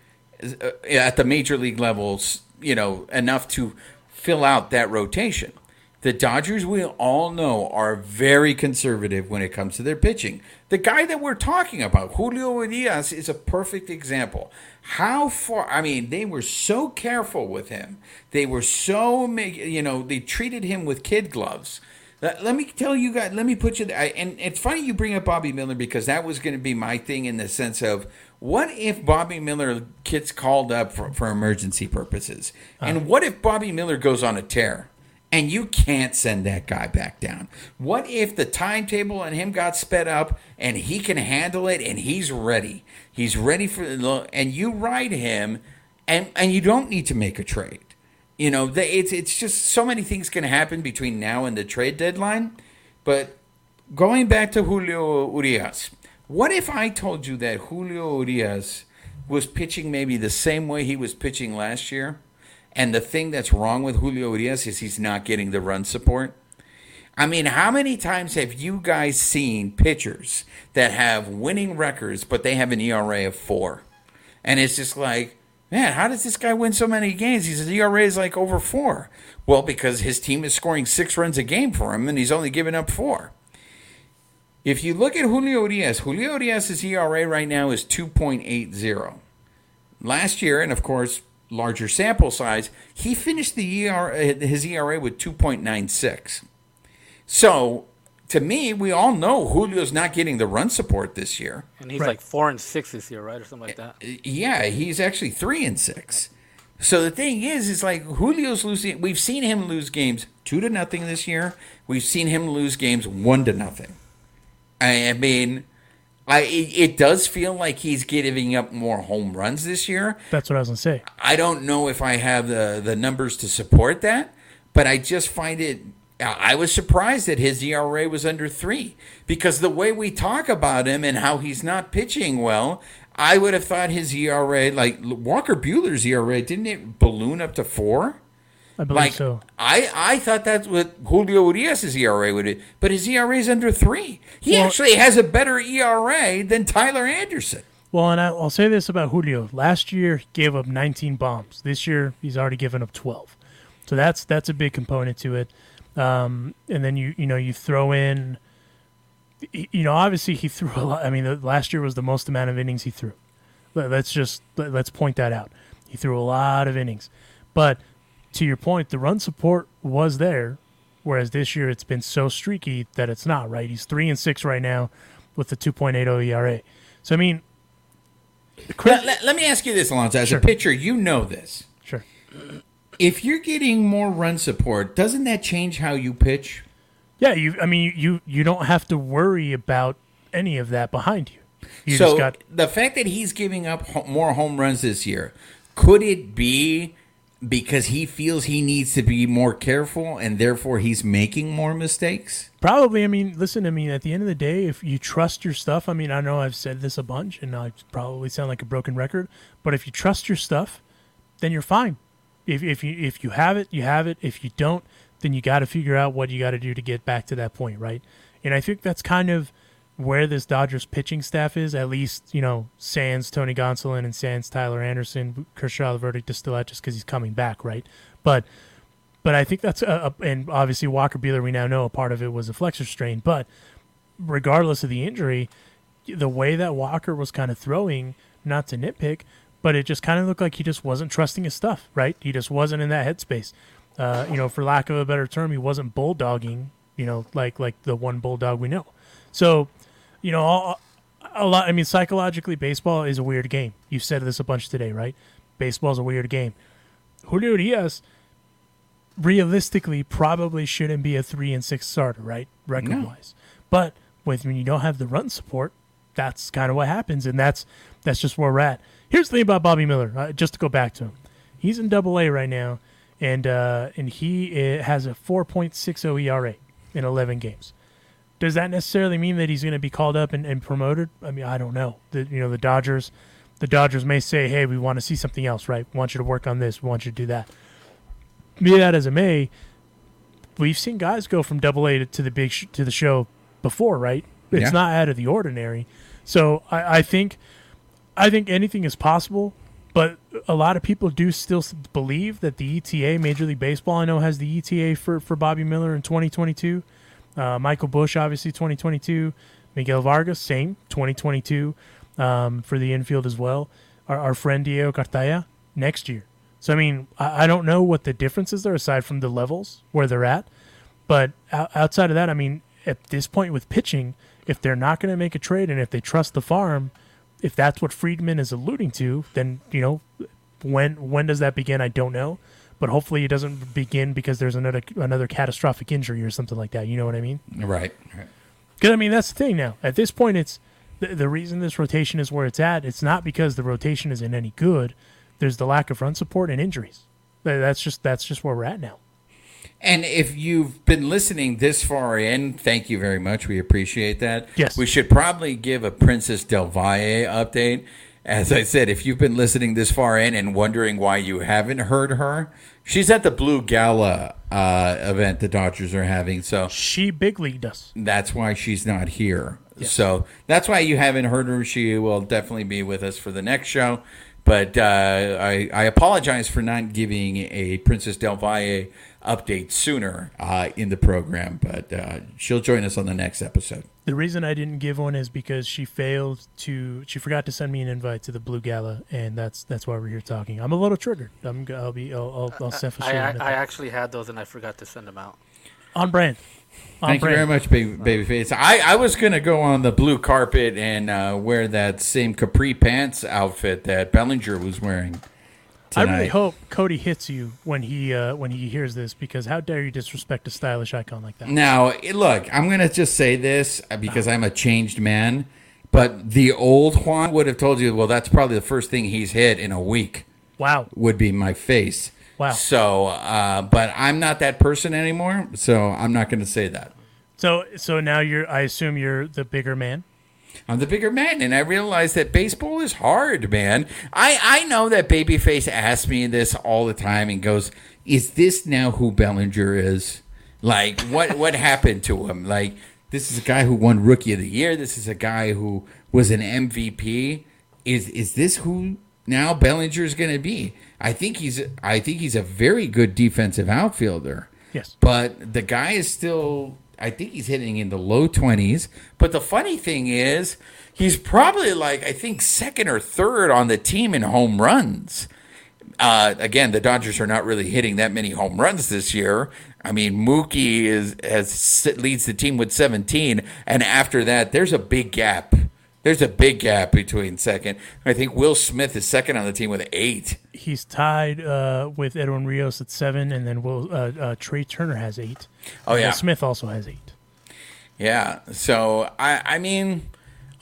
uh, at the major league levels, you know, enough to fill out that rotation. The Dodgers, we all know, are very conservative when it comes to their pitching. The guy that we're talking about, Julio Urias, is a perfect example. How far? I mean, they were so careful with him. They were so, you know, they treated him with kid gloves. Let, let me tell you guys. Let me put you. I, and it's funny you bring up Bobby Miller because that was going to be my thing in the sense of what if Bobby Miller gets called up for, for emergency purposes, and uh. what if Bobby Miller goes on a tear? And you can't send that guy back down. What if the timetable on him got sped up and he can handle it and he's ready? He's ready for the and you ride him and and you don't need to make a trade. You know, it's it's just so many things can happen between now and the trade deadline. But going back to Julio Urias, what if I told you that Julio Urias was pitching maybe the same way he was pitching last year? And the thing that's wrong with Julio Urias is he's not getting the run support. I mean, how many times have you guys seen pitchers that have winning records, but they have an ERA of four? And it's just like, man, how does this guy win so many games? His ERA is like over four. Well, because his team is scoring six runs a game for him, and he's only giving up four. If you look at Julio Urias, Julio Urias's ERA right now is 2.80. Last year, and of course, larger sample size, he finished the ER, his ERA with 2.96. So, to me, we all know Julio's not getting the run support this year. And he's Right. like four and six this year, right, or something like that. Yeah, he's actually three and six. So the thing is, is like Julio's losing. We've seen him lose games two to nothing this year. We've seen him lose games one to nothing. I, I mean, I it, it does feel like he's giving up more home runs this year. That's what I was gonna say. I don't know if I have the the numbers to support that, but I just find it. I was surprised that his ERA was under three because the way we talk about him and how he's not pitching well, I would have thought his ERA, like Walker Buehler's ERA, didn't it balloon up to four? I believe Like so. I, I thought that's what Julio Urias' ERA would be, but his ERA is under three. He Well- actually has a better ERA than Tyler Anderson. Well, and I, I'll say this about Julio. Last year he gave up 19 bombs. This year he's already given up 12. So that's that's a big component to it. Um, and then you you know you throw in, you know, obviously he threw a lot. I mean, the, last year was the most amount of innings he threw. Let- Let's just let- let's point that out. He threw a lot of innings, but to your point, the run support was there. Whereas this year it's been so streaky that it's not right. He's three and six right now, with the 2.80 ERA. So I mean, Let, let- let me ask you this, Alonso. As Sure. a pitcher, you know this. sure. If you're getting more run support, doesn't that change how you pitch? Yeah, you. I mean, you you don't have to worry about any of that behind you. You so just got the fact that he's giving up more home runs this year, could it be because he feels he needs to be more careful and therefore he's making more mistakes? probably. I mean, listen to me. At the end of the day, if you trust your stuff, I mean, I know I've said this a bunch, and I probably sound like a broken record, but if you trust your stuff, then you're fine. If if you if you have it, you have it. If you don't, then you got to figure out what you got to do to get back to that point, right? And I think that's kind of where this Dodgers pitching staff is. At least you know, Sans Tony Gonsolin and Sans Tyler Anderson. Kershaw the verdict is still out just because he's coming back, right? But but I think that's a, a, and obviously Walker Buehler we now know a part of it was a flexor strain, but regardless of the injury, the way that Walker was kind of throwing, not to nitpick, but it just kind of looked like he just wasn't trusting his stuff, right? He just wasn't in that headspace. Uh, you know, for lack of a better term, he wasn't bulldogging, you know, like like the one bulldog we know. So, you know, all, a lot. I mean, psychologically, baseball is a weird game. You've said this a bunch today, right? Baseball is a weird game. Julio Urias, realistically, probably shouldn't be a three and six starter, right? Record wise, but with when you don't have the run support, that's kind of what happens, and that's that's just where we're at. Here's the thing about Bobby Miller. Uh, just to go back to him, he's in Double A right now, and uh, and he uh, has a 4.60 ERA in 11 games. Does that necessarily mean that he's going to be called up and, and promoted? I mean, I don't know. The, you know, the Dodgers, the Dodgers may say, "Hey, we want to see something else, right? We want you to work on this. We want you to do that." Be that as it may, we've seen guys go from Double A to, the big sh- to the show before, right? It's Yeah. not out of the ordinary. So I, I think, I think anything is possible. But a lot of people do still believe that the ETA, Major League Baseball, I know has the ETA for, for Bobby Miller in 2022. Uh, Michael Busch, obviously 2022. Miguel Vargas, same 2022 um, for the infield as well. Our, our friend Diego Cartaya next year. So I mean, I, I don't know what the differences are aside from the levels where they're at, but outside of that, I mean, at this point with pitching, if they're not going to make a trade and if they trust the farm, if that's what Friedman is alluding to, then you know, when when does that begin? I don't know, but hopefully it doesn't begin because there's another another catastrophic injury or something like that. You know what I mean? Right. right. Because I mean, that's the thing now. At this point, it's the, the reason this rotation is where it's at. It's not because the rotation isn't any good. There's the lack of run support and injuries. That's just that's just where we're at now. And if you've been listening this far in, thank you very much. We appreciate that. Yes. We should probably give a Princess Del Valle update. As I said, if you've been listening this far in and wondering why you haven't heard her, she's at the Blue Gala uh, event the Dodgers are having. So She big leagued us. that's why she's not here. So that's why you haven't heard her. She will definitely be with us for the next show. But uh, I, I apologize for not giving a Princess Del Valle update sooner uh, in the program, but uh, she'll join us on the next episode. The reason I didn't give one is because she failed to. She forgot to send me an invite to the Blue Gala, and that's that's why we're here talking. I'm a little triggered. I'm. g- I'll be. I'll. I'll, I'll self I. I, I actually had those and I forgot to send them out. on brand. On Thank brand. you very much, baby, babyface. I, I was gonna go on the blue carpet and uh, wear that same capri pants outfit that Bellinger was wearing. I really hope Cody hits you when he uh, when he hears this because how dare you disrespect a stylish icon like that? Now, look, I'm going to just say this uh, because I'm a changed man, but the old Juan would have told you, well, that's probably the first thing he's hit in a week Wow. would be my face. Wow. So, uh, but I'm not that person anymore, so I'm not going to say that. So so now you're. I assume you're the bigger man. I'm the bigger man, and I realize that baseball is hard, man. I, I know that Babyface asks me this all the time and goes, Is this now who Bellinger is? Like, what, what happened to him? Like, this is a guy who won Rookie of the Year. This is a guy who was an MVP. Is is this who now Bellinger is going to be? I think he's I think he's a very good defensive outfielder. Yes. But the guy is still, I think he's hitting in the low 20s. But the funny thing is, he's probably like, I think, second or third on the team in home runs. Uh, again, the Dodgers are not really hitting that many home runs this year. I mean, Mookie is has leads the team with 17, and after that, there's a big gap. There's a big gap between second. I think Will Smith is second on the team with eight. He's tied uh, with Edwin Rios at seven, and then Will uh, uh, Trea Turner has eight. Oh yeah, Will Smith also has eight. Yeah. So I, I mean,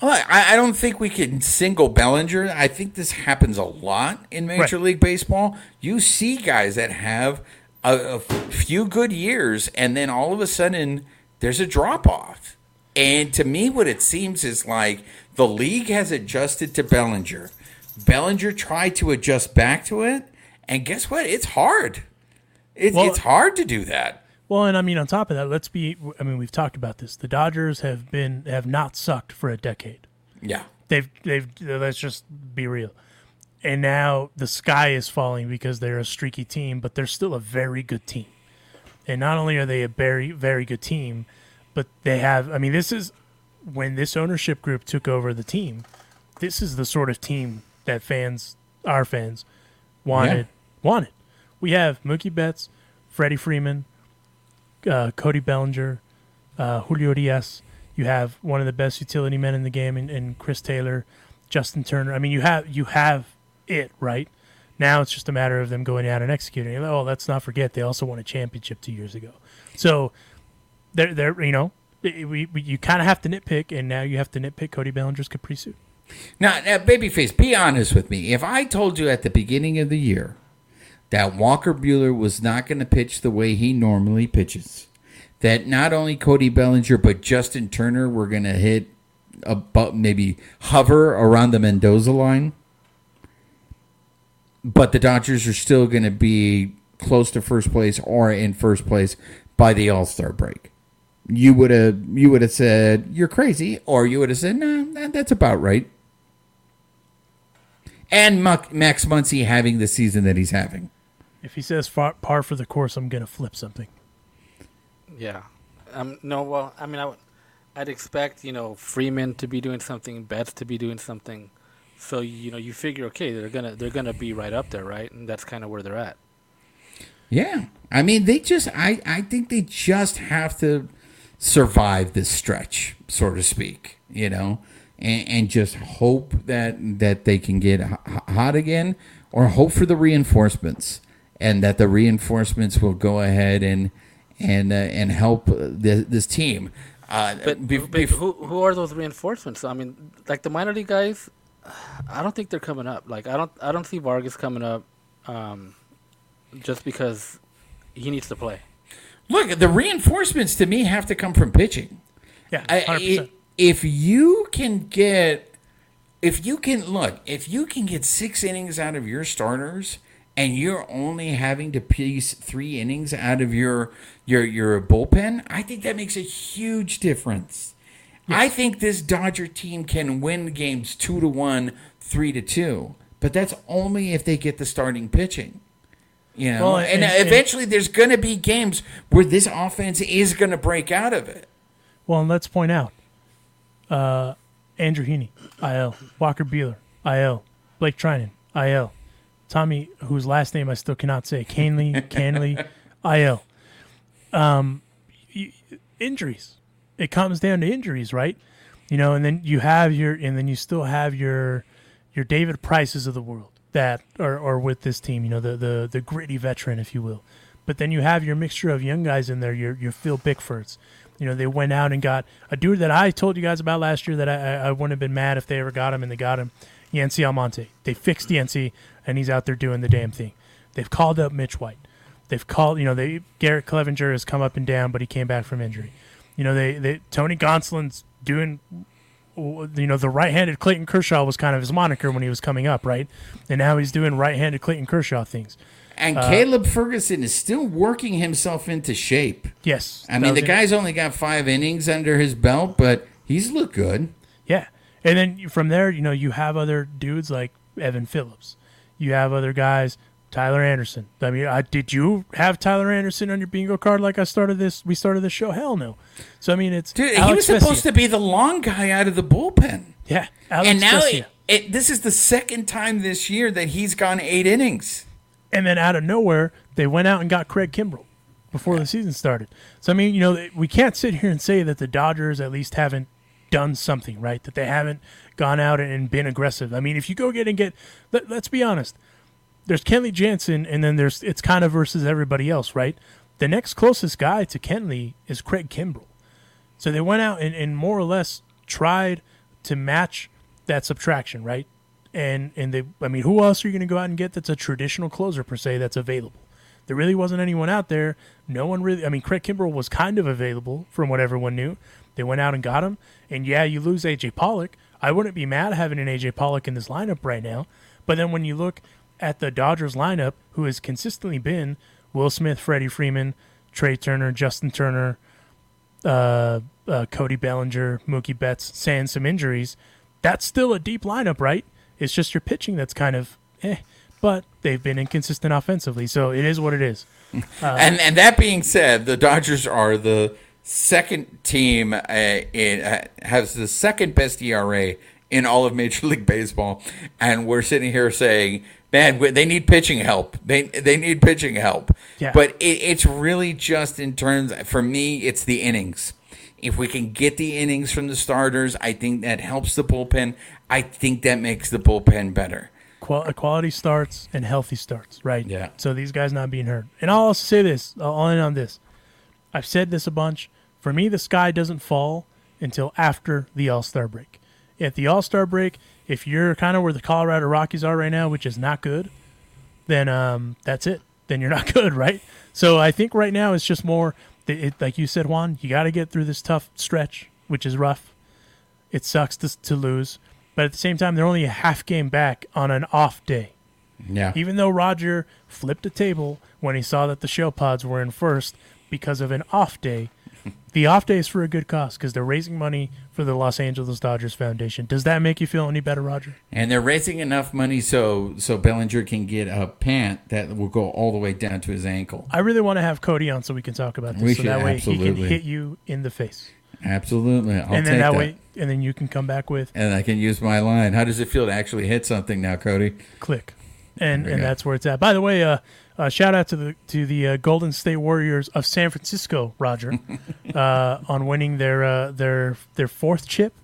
I, I don't think we can single Bellinger. I think this happens a lot in Major Right. League Baseball. You see guys that have a, a few good years, and then all of a sudden there's a drop off. And to me, what it seems is like the league has adjusted to Bellinger. Bellinger tried to adjust back to it, and guess what? It's hard. It, Well- it's hard to do that. Well, and I mean, on top of that, let's be. I mean, we've talked about this. The Dodgers have been have not sucked for a decade. Yeah. They've they've let's just be real. And now the sky is falling because they're a streaky team, but they're still a very good team. And not only are they a very very good team, but they have. I mean, this is when this ownership group took over the team. This is the sort of team that fans, our fans, wanted. Wanted. We have Mookie Betts, Freddie Freeman, uh, Cody Bellinger, uh, Julio Urias. You have one of the best utility men in the game, and, in Chris Taylor, Justin Turner. I mean, you have you have it right now. It's just a matter of them going out and executing. Oh, let's not forget they also won a championship two years ago. So they're they're you know we, we you kind of have to nitpick, and now you have to nitpick Cody Bellinger's Capri suit. Now, now, babyface, be honest with me. If I told you at the beginning of the year that Walker Buehler was not going to pitch the way he normally pitches, that not only Cody Bellinger but Justin Turner were going to hit about maybe hover around the Mendoza line, but the Dodgers are still going to be close to first place or in first place by the All Star break. You would have you would have said you're crazy, or you would have said no, nah, that's about right. And Mac- Max Muncy having the season that he's having. If he says far, par for the course, I'm gonna flip something. Yeah. Um. No. Well, I mean, I would, I'd expect you know Freeman to be doing something, Betts to be doing something. So you know, you figure, okay, they're gonna they're gonna be right up there, right? And that's kind of where they're at. Yeah, I mean they just I I think they just have to survive this stretch, so to speak. You know, and, and just hope that that they can get hot again, or hope for the reinforcements, and that the reinforcements will go ahead and and uh, and help this, this team. Uh, But, be- but be- who who are those reinforcements? I mean, like the minor league guys, I don't think they're coming up. Like I don't I don't see Vargas coming up, um, just because he needs to play. Look, the reinforcements to me have to come from pitching. Yeah, I- if you can get, if you can look, if you can get six innings out of your starters, and you're only having to piece three innings out of your your your bullpen, I think that makes a huge difference. I think this Dodger team can win games two to one, three to two, but that's only if they get the starting pitching. You know, Well, and, and- and- eventually there's going to be games where this offense is going to break out of it. Well, and let's point out uh, Andrew Heaney, IL. Walker Buehler, IL. Blake Treinen, IL. Tommy, whose last name I still cannot say, Kahnle, Kahnle, IL. Um, injuries. It comes down to injuries, right? You know, and then you have your, and then you still have your, your David Prices of the world that are, are with this team. You know, the the the gritty veteran, if you will. But then you have your mixture of young guys in there. Your your Phil Bickfords. You know, they went out and got a dude that I told you guys about last year that I, I wouldn't have been mad if they ever got him, and they got him. Yency Almonte. They fixed Yancey, and he's out there doing the damn thing. They've called up Mitch White. They've called, you know, they Garrett Cleavinger has come up and down, but he came back from injury. You know, they, they Tony Gonsolin's doing, you know, the right-handed Clayton Kershaw was kind of his moniker when he was coming up, right? And now he's doing right-handed Clayton Kershaw things. And Uh, Caleb Ferguson is still working himself into shape. Yes, I mean, the it. guy's only got five innings under his belt, but he's looked good. Yeah. And then from there, you know, you have other dudes like Evan Phillips. You have other guys, Tyler Anderson. I mean, I, did you have Tyler Anderson on your bingo card like I started this? We started this show? Hell no. So I mean, it's Dude, he was supposed to be the long guy out of the bullpen. Yeah, Alex and now it, it, this is the second time this year that he's gone eight innings. and then out of nowhere, they went out and got Craig Kimbrel before the season started. So I mean, you know, we can't sit here and say that the Dodgers at least haven't done something right, that they haven't gone out and been aggressive. I mean, if you go get and get, let, let's be honest, there's Kenley Jansen, and then there's it's kind of versus everybody else, right? The next closest guy to Kenley is Craig Kimbrel. So they went out and, and more or less tried to match that subtraction, right? And and they, I mean, who else are you going to go out and get that's a traditional closer per se that's available? There really wasn't anyone out there. No one really. I mean, Craig Kimbrel was kind of available from what everyone knew. They went out and got him. And yeah, you lose AJ Pollock. I wouldn't be mad having an AJ Pollock in this lineup right now. But then when you look at the Dodgers lineup, who has consistently been Will Smith, Freddie Freeman, Trea Turner, Justin Turner, uh, uh, Cody Bellinger, Mookie Betts, saying some injuries, that's still a deep lineup, right? It's just your pitching that's kind of eh. But they've been inconsistent offensively, so it is what it is. and and that being said, the Dodgers are the second team uh, in uh, has the second best ERA in all of Major League Baseball, and we're sitting here saying, "Man, they need pitching help. They they need pitching help." Yeah. But it, it's really just in terms for me, it's the innings. If we can get the innings from the starters, I think that helps the bullpen. I think that makes the bullpen better. Qual- uh, quality starts and healthy starts, right? Yeah. So these guys not being hurt. And I'll also say this, I'll I'll end on this. I've said this a bunch. For me, the sky doesn't fall until after the All Star break. At the All Star break, if you're kind of where the Colorado Rockies are right now, which is not good, then um, that's it. Then you're not good, right? So I think right now it's just more, it, it, like you said, Juan, you got to get through this tough stretch, which is rough. It sucks to, to lose, but at the same time, they're only a half game back on an off day. Yeah. Even though Roger flipped a table when he saw that the shell pods were in first because of an off day, the off day is for a good cause because they're raising money for the Los Angeles Dodgers Foundation. Does that make you feel any better, Roger? And they're raising enough money so so Bellinger can get a pant that will go all the way down to his ankle. I really want to have Cody on so we can talk about this. We so should, that way he can hit you in the face. Absolutely, I'll and then that, that. way, and then you can come back with and I can use my line. How does it feel to actually hit something now, Cody? click, and and go. that's where it's at. By the way, uh, uh, shout out to the to the uh, Golden State Warriors of San Francisco, Roger, uh, on winning their uh, their their fourth chip.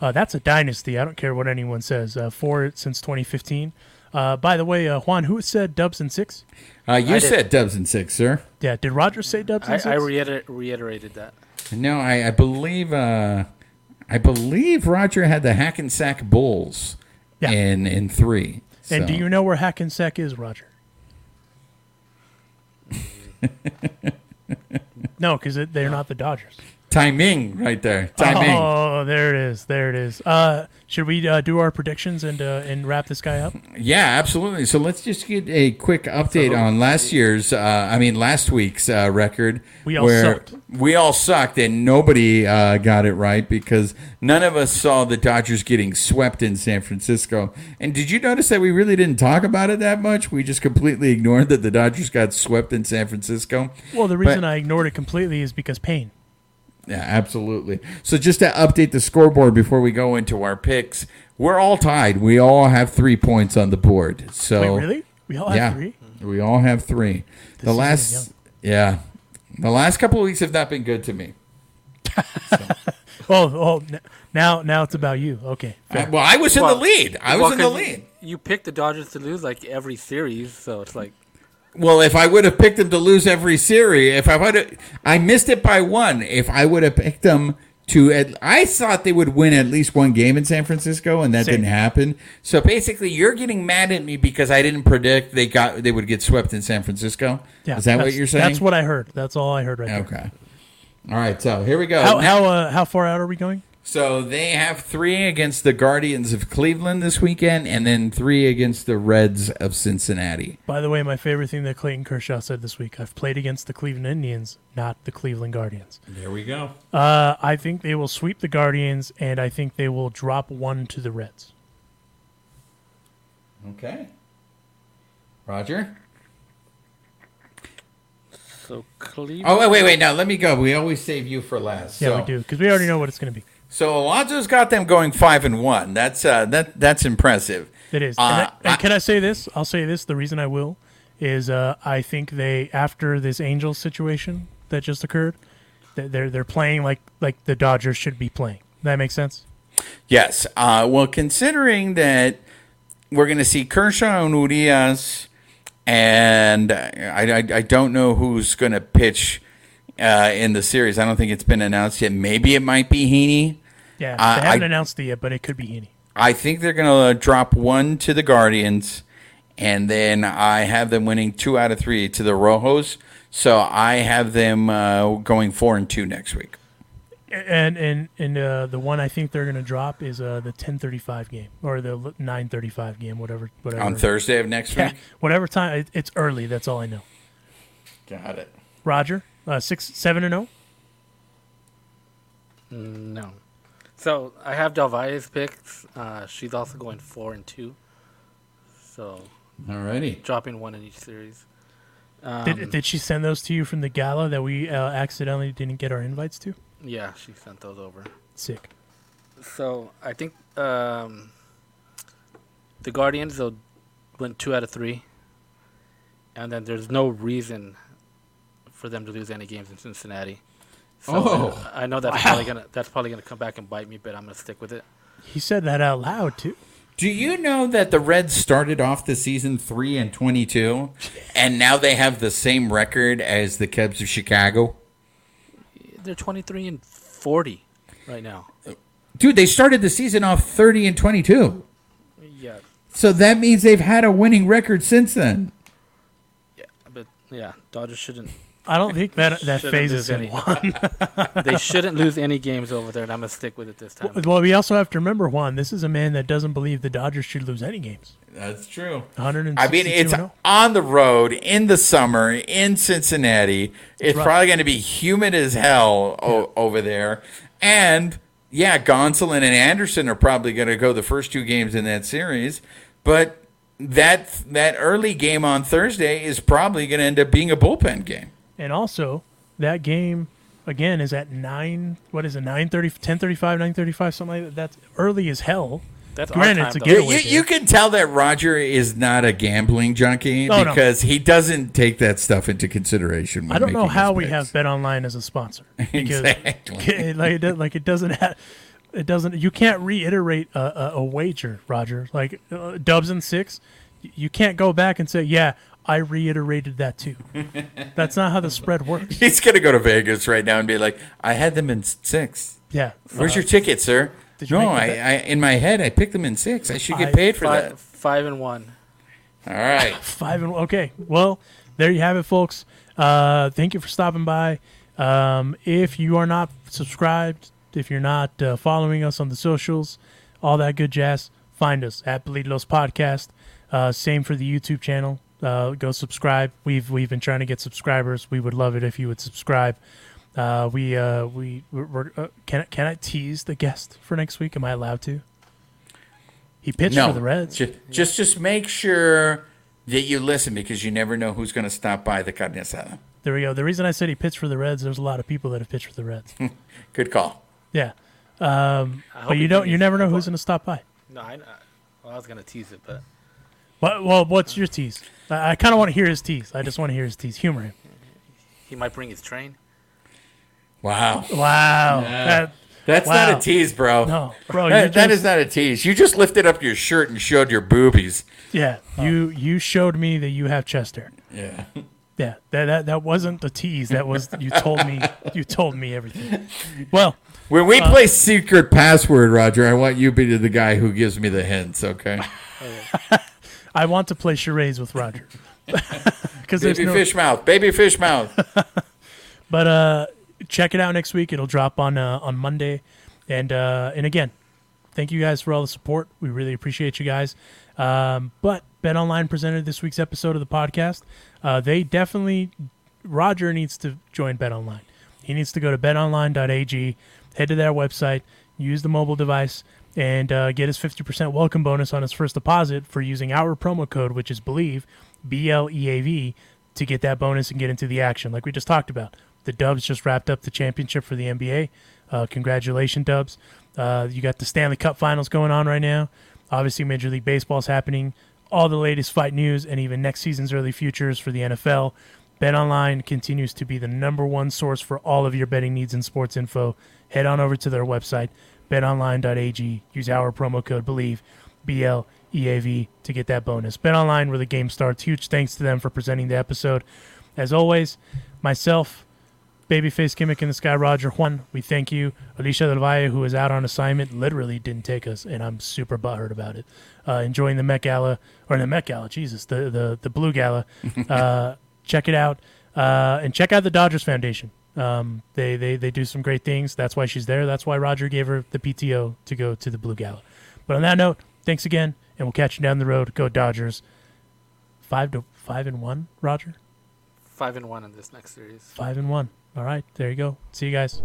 Uh, that's a dynasty. I don't care what anyone says. Uh, four since 2015. Uh, by the way, uh, Juan, who said Dubs and six? Uh, you I did. said Dubs and six, sir. Yeah, did Roger say Dubs and I, six? I reiter- reiterated that. No, I, I believe uh, I believe Roger had the Hackensack Bulls Yeah. in in three. and do you know where Hackensack is, Roger? No, because they're not the Dodgers. Timing right there. Timing. Oh, there it is. There it is. Uh, should we uh, do our predictions and uh, and wrap this guy up? Yeah, absolutely. So let's just get a quick update on last year's, uh, I mean, last week's uh, record. We all where sucked. We all sucked, and nobody uh, got it right because none of us saw the Dodgers getting swept in San Francisco. And did you notice that we really didn't talk about it that much? We just completely ignored that the Dodgers got swept in San Francisco. Well, the reason But- I ignored it completely is because pain. Yeah, absolutely. So just to update the scoreboard before we go into our picks, we're all tied. We all have three points on the board. So Wait, really? We all have yeah, three. we all have three. the last, yeah, the last couple of weeks have not been good to me. Oh, oh, now now it's about you. Okay. I- well, I was in Well, the lead. I was Well, in the lead. You, you picked the Dodgers to lose like every series, so it's like Well, if I would have picked them to lose every series, if I would have, I missed it by one. If I would have picked them to, at, I thought they would win at least one game in San Francisco, and that Same. didn't happen. So basically, you're getting mad at me because I didn't predict they got they would get swept in San Francisco. Yeah, Is that what you're saying? That's what I heard. That's all I heard right there. Okay. All right. So here we go. How Now- how uh, how far out are we going? So they have three against the Guardians of Cleveland this weekend, and then three against the Reds of Cincinnati. By the way, my favorite thing that Clayton Kershaw said this week: I've played against the Cleveland Indians, not the Cleveland Guardians. There we go. Uh, I think they will sweep the Guardians, and I think they will drop one to the Reds. Okay. Roger. so Cleveland. Oh wait, wait, wait! Now let me go. We always save you for last. Yeah, so, we do because we already know what it's going to be. So Alonso's got them going five and one. That's uh, that that's impressive. It is. Uh, and, I, and can I say this? I'll say this. The reason I will is uh, I think they after this Angels situation that just occurred, that they're they're playing like like the Dodgers should be playing. That makes sense. Yes. Uh, well, considering that we're going to see Kershaw and Urias, and I, I, I don't know who's going to pitch uh, in the series. I don't think it's been announced yet. Maybe it might be Heaney. Yeah, Uh, they haven't I- announced it yet, but it could be any. I think they're going to drop one to the Guardians, and then I have them winning two out of three to the Rojos. So I have them uh, going four and two next week. And and and uh, the one I think they're going to drop is uh, the ten thirty five game or the nine thirty five game, whatever whatever. On Thursday of next Yeah, week? whatever time. It, it's early. That's all I know. Got it. Roger, uh, six seven and oh? zero. No. So I have Del Valle's picks. Uh, she's also going four and two. So Alrighty. dropping one in each series. Um, Did, did she send those to you from the gala that we uh, accidentally didn't get our invites to? yeah, she sent those over. Sick. So I think um, the Guardians they'll win two out of three, and then there's no reason for them to lose any games in Cincinnati. So Oh. I know that's probably gonna that's probably gonna come back and bite me, but I'm gonna stick with it. He said that out loud too. Do you know that the Reds started off the season three and twenty-two, and now they have the same record as the Cubs of Chicago? They're 23 and 40 right now. Dude, they started the season off thirty and twenty-two, Yeah, so that means they've had a winning record since then. yeah, but yeah, Dodgers shouldn't. I don't think that that Shouldn't phases lose him any. one. They shouldn't lose any games over there, and I'm gonna stick with it this time. well, we also have to remember Juan. This is a man that doesn't believe the Dodgers should lose any games. That's true. 162 I mean, it's oh. on the road in the summer in Cincinnati. It's Right. probably going to be humid as hell o- over there. And yeah, Gonsolin and Anderson are probably going to go the first two games in that series. But that that early game on Thursday is probably going to end up being a bullpen game. And also, that game again is at nine. What is it? 9:30, 10:35, 9:35, something like that. That's early as hell. That's Granted, our it's a time. You, Getaway you, you can tell that Roger is not a gambling junkie Oh, no. because he doesn't take that stuff into consideration. When I don't know how his we have BetOnline as a sponsor because Exactly. like it, does- like it doesn't have. It doesn't. You can't reiterate a, a, a wager, Roger. Like uh, Dubs and six, you can't go back and say, "Yeah, I reiterated that too." That's not how the spread works. He's gonna go to Vegas right now and be like, "I had them in six. Yeah. Where's Uh, your ticket, sir?" you No, I, the I in my head I picked them in six. I should get Five- paid for five, that. five and one. All right. Five and one. okay. Well, there you have it, folks. Uh, thank you for stopping by. Um, if you are not subscribed, if you're not uh, following us on the socials, all that good jazz, find us at Bleed Los Podcast. Uh, same for the YouTube channel. Uh, go subscribe. We've we've been trying to get subscribers. We would love it if you would subscribe. Uh, we uh, we we're, we're, uh, can I- can I tease the guest for next week? Am I allowed to? He pitched no, for the Reds. Just, just just make sure that you listen because you never know who's going to stop by the carne asada. There we go. The reason I said he pitched for the Reds, there's a lot of people that have pitched for the Reds. Good call. yeah, um, but you don't. You never know who's going to stop by. No, I, I, well, I was gonna tease it, but What, well, what's your tease? I, I kind of want to hear his tease. I just want to hear his tease. Humor him. he might bring his train. Wow. Wow. That, That's Wow. not a tease, bro. no, bro. You That, that just- is not a tease. You just lifted up your shirt and showed your boobies. Yeah, oh. you you showed me that you have chest hair. Yeah. Yeah, that that, that wasn't a tease. That was you told me you told me everything. Well, When we uh, play secret password, Roger, I want you to be the guy who gives me the hints, okay? Oh, I want to play charades with Roger because Baby no. fish mouth. Baby fish mouth. But uh, check it out next week. It'll drop on uh, on Monday, and uh, and again, thank you guys for all the support. We really appreciate you guys. Um, but BetOnline presented this week's episode of the podcast. Uh, they definitely Roger needs to join BetOnline. He needs to go to betonline.ag, head to their website, use the mobile device, and uh, get his 50% welcome bonus on his first deposit for using our promo code, which is Bleav, B L E A V, to get that bonus and get into the action, like we just talked about. The Dubs just wrapped up the championship for the NBA. Uh, congratulations, Dubs. Uh, you got the Stanley Cup finals going on right now. Obviously, Major League Baseball's happening. All the latest fight news and even next season's early futures for the NFL. BetOnline continues to be the number one source for all of your betting needs and sports info. Head on over to their website, betonline.ag. Use our promo code BLEAV, B L E A V, to get that bonus. BetOnline, where the game starts. Huge thanks to them for presenting the episode. As always, myself, Babyface Gimmick in the Sky, Roger Juan, we thank you. Alicia Del Valle, who is out on assignment, literally didn't take us, and I'm super butthurt about it. Uh, enjoying the Met Gala, or the Met Gala, Jesus, the, the, the Blue Gala. Uh, check it out. Uh, and check out the Dodgers Foundation. Um, they, they, they do some great things. That's why she's there. That's why Roger gave her the PTO to go to the Blue Gala. But on that note, thanks again, and we'll catch you down the road. Go Dodgers. Five to five and one, Roger. Five and one in this next series. Five and one. All right, there you go. See you guys.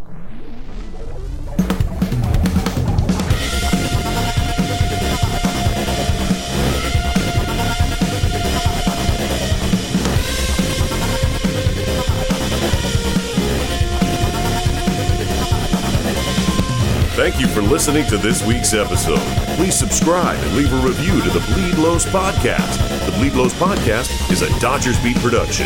Thank you for listening to this week's episode. Please subscribe and leave a review to the Bleed Lows Podcast. The Bleed Lows Podcast is a Dodgers Beat production.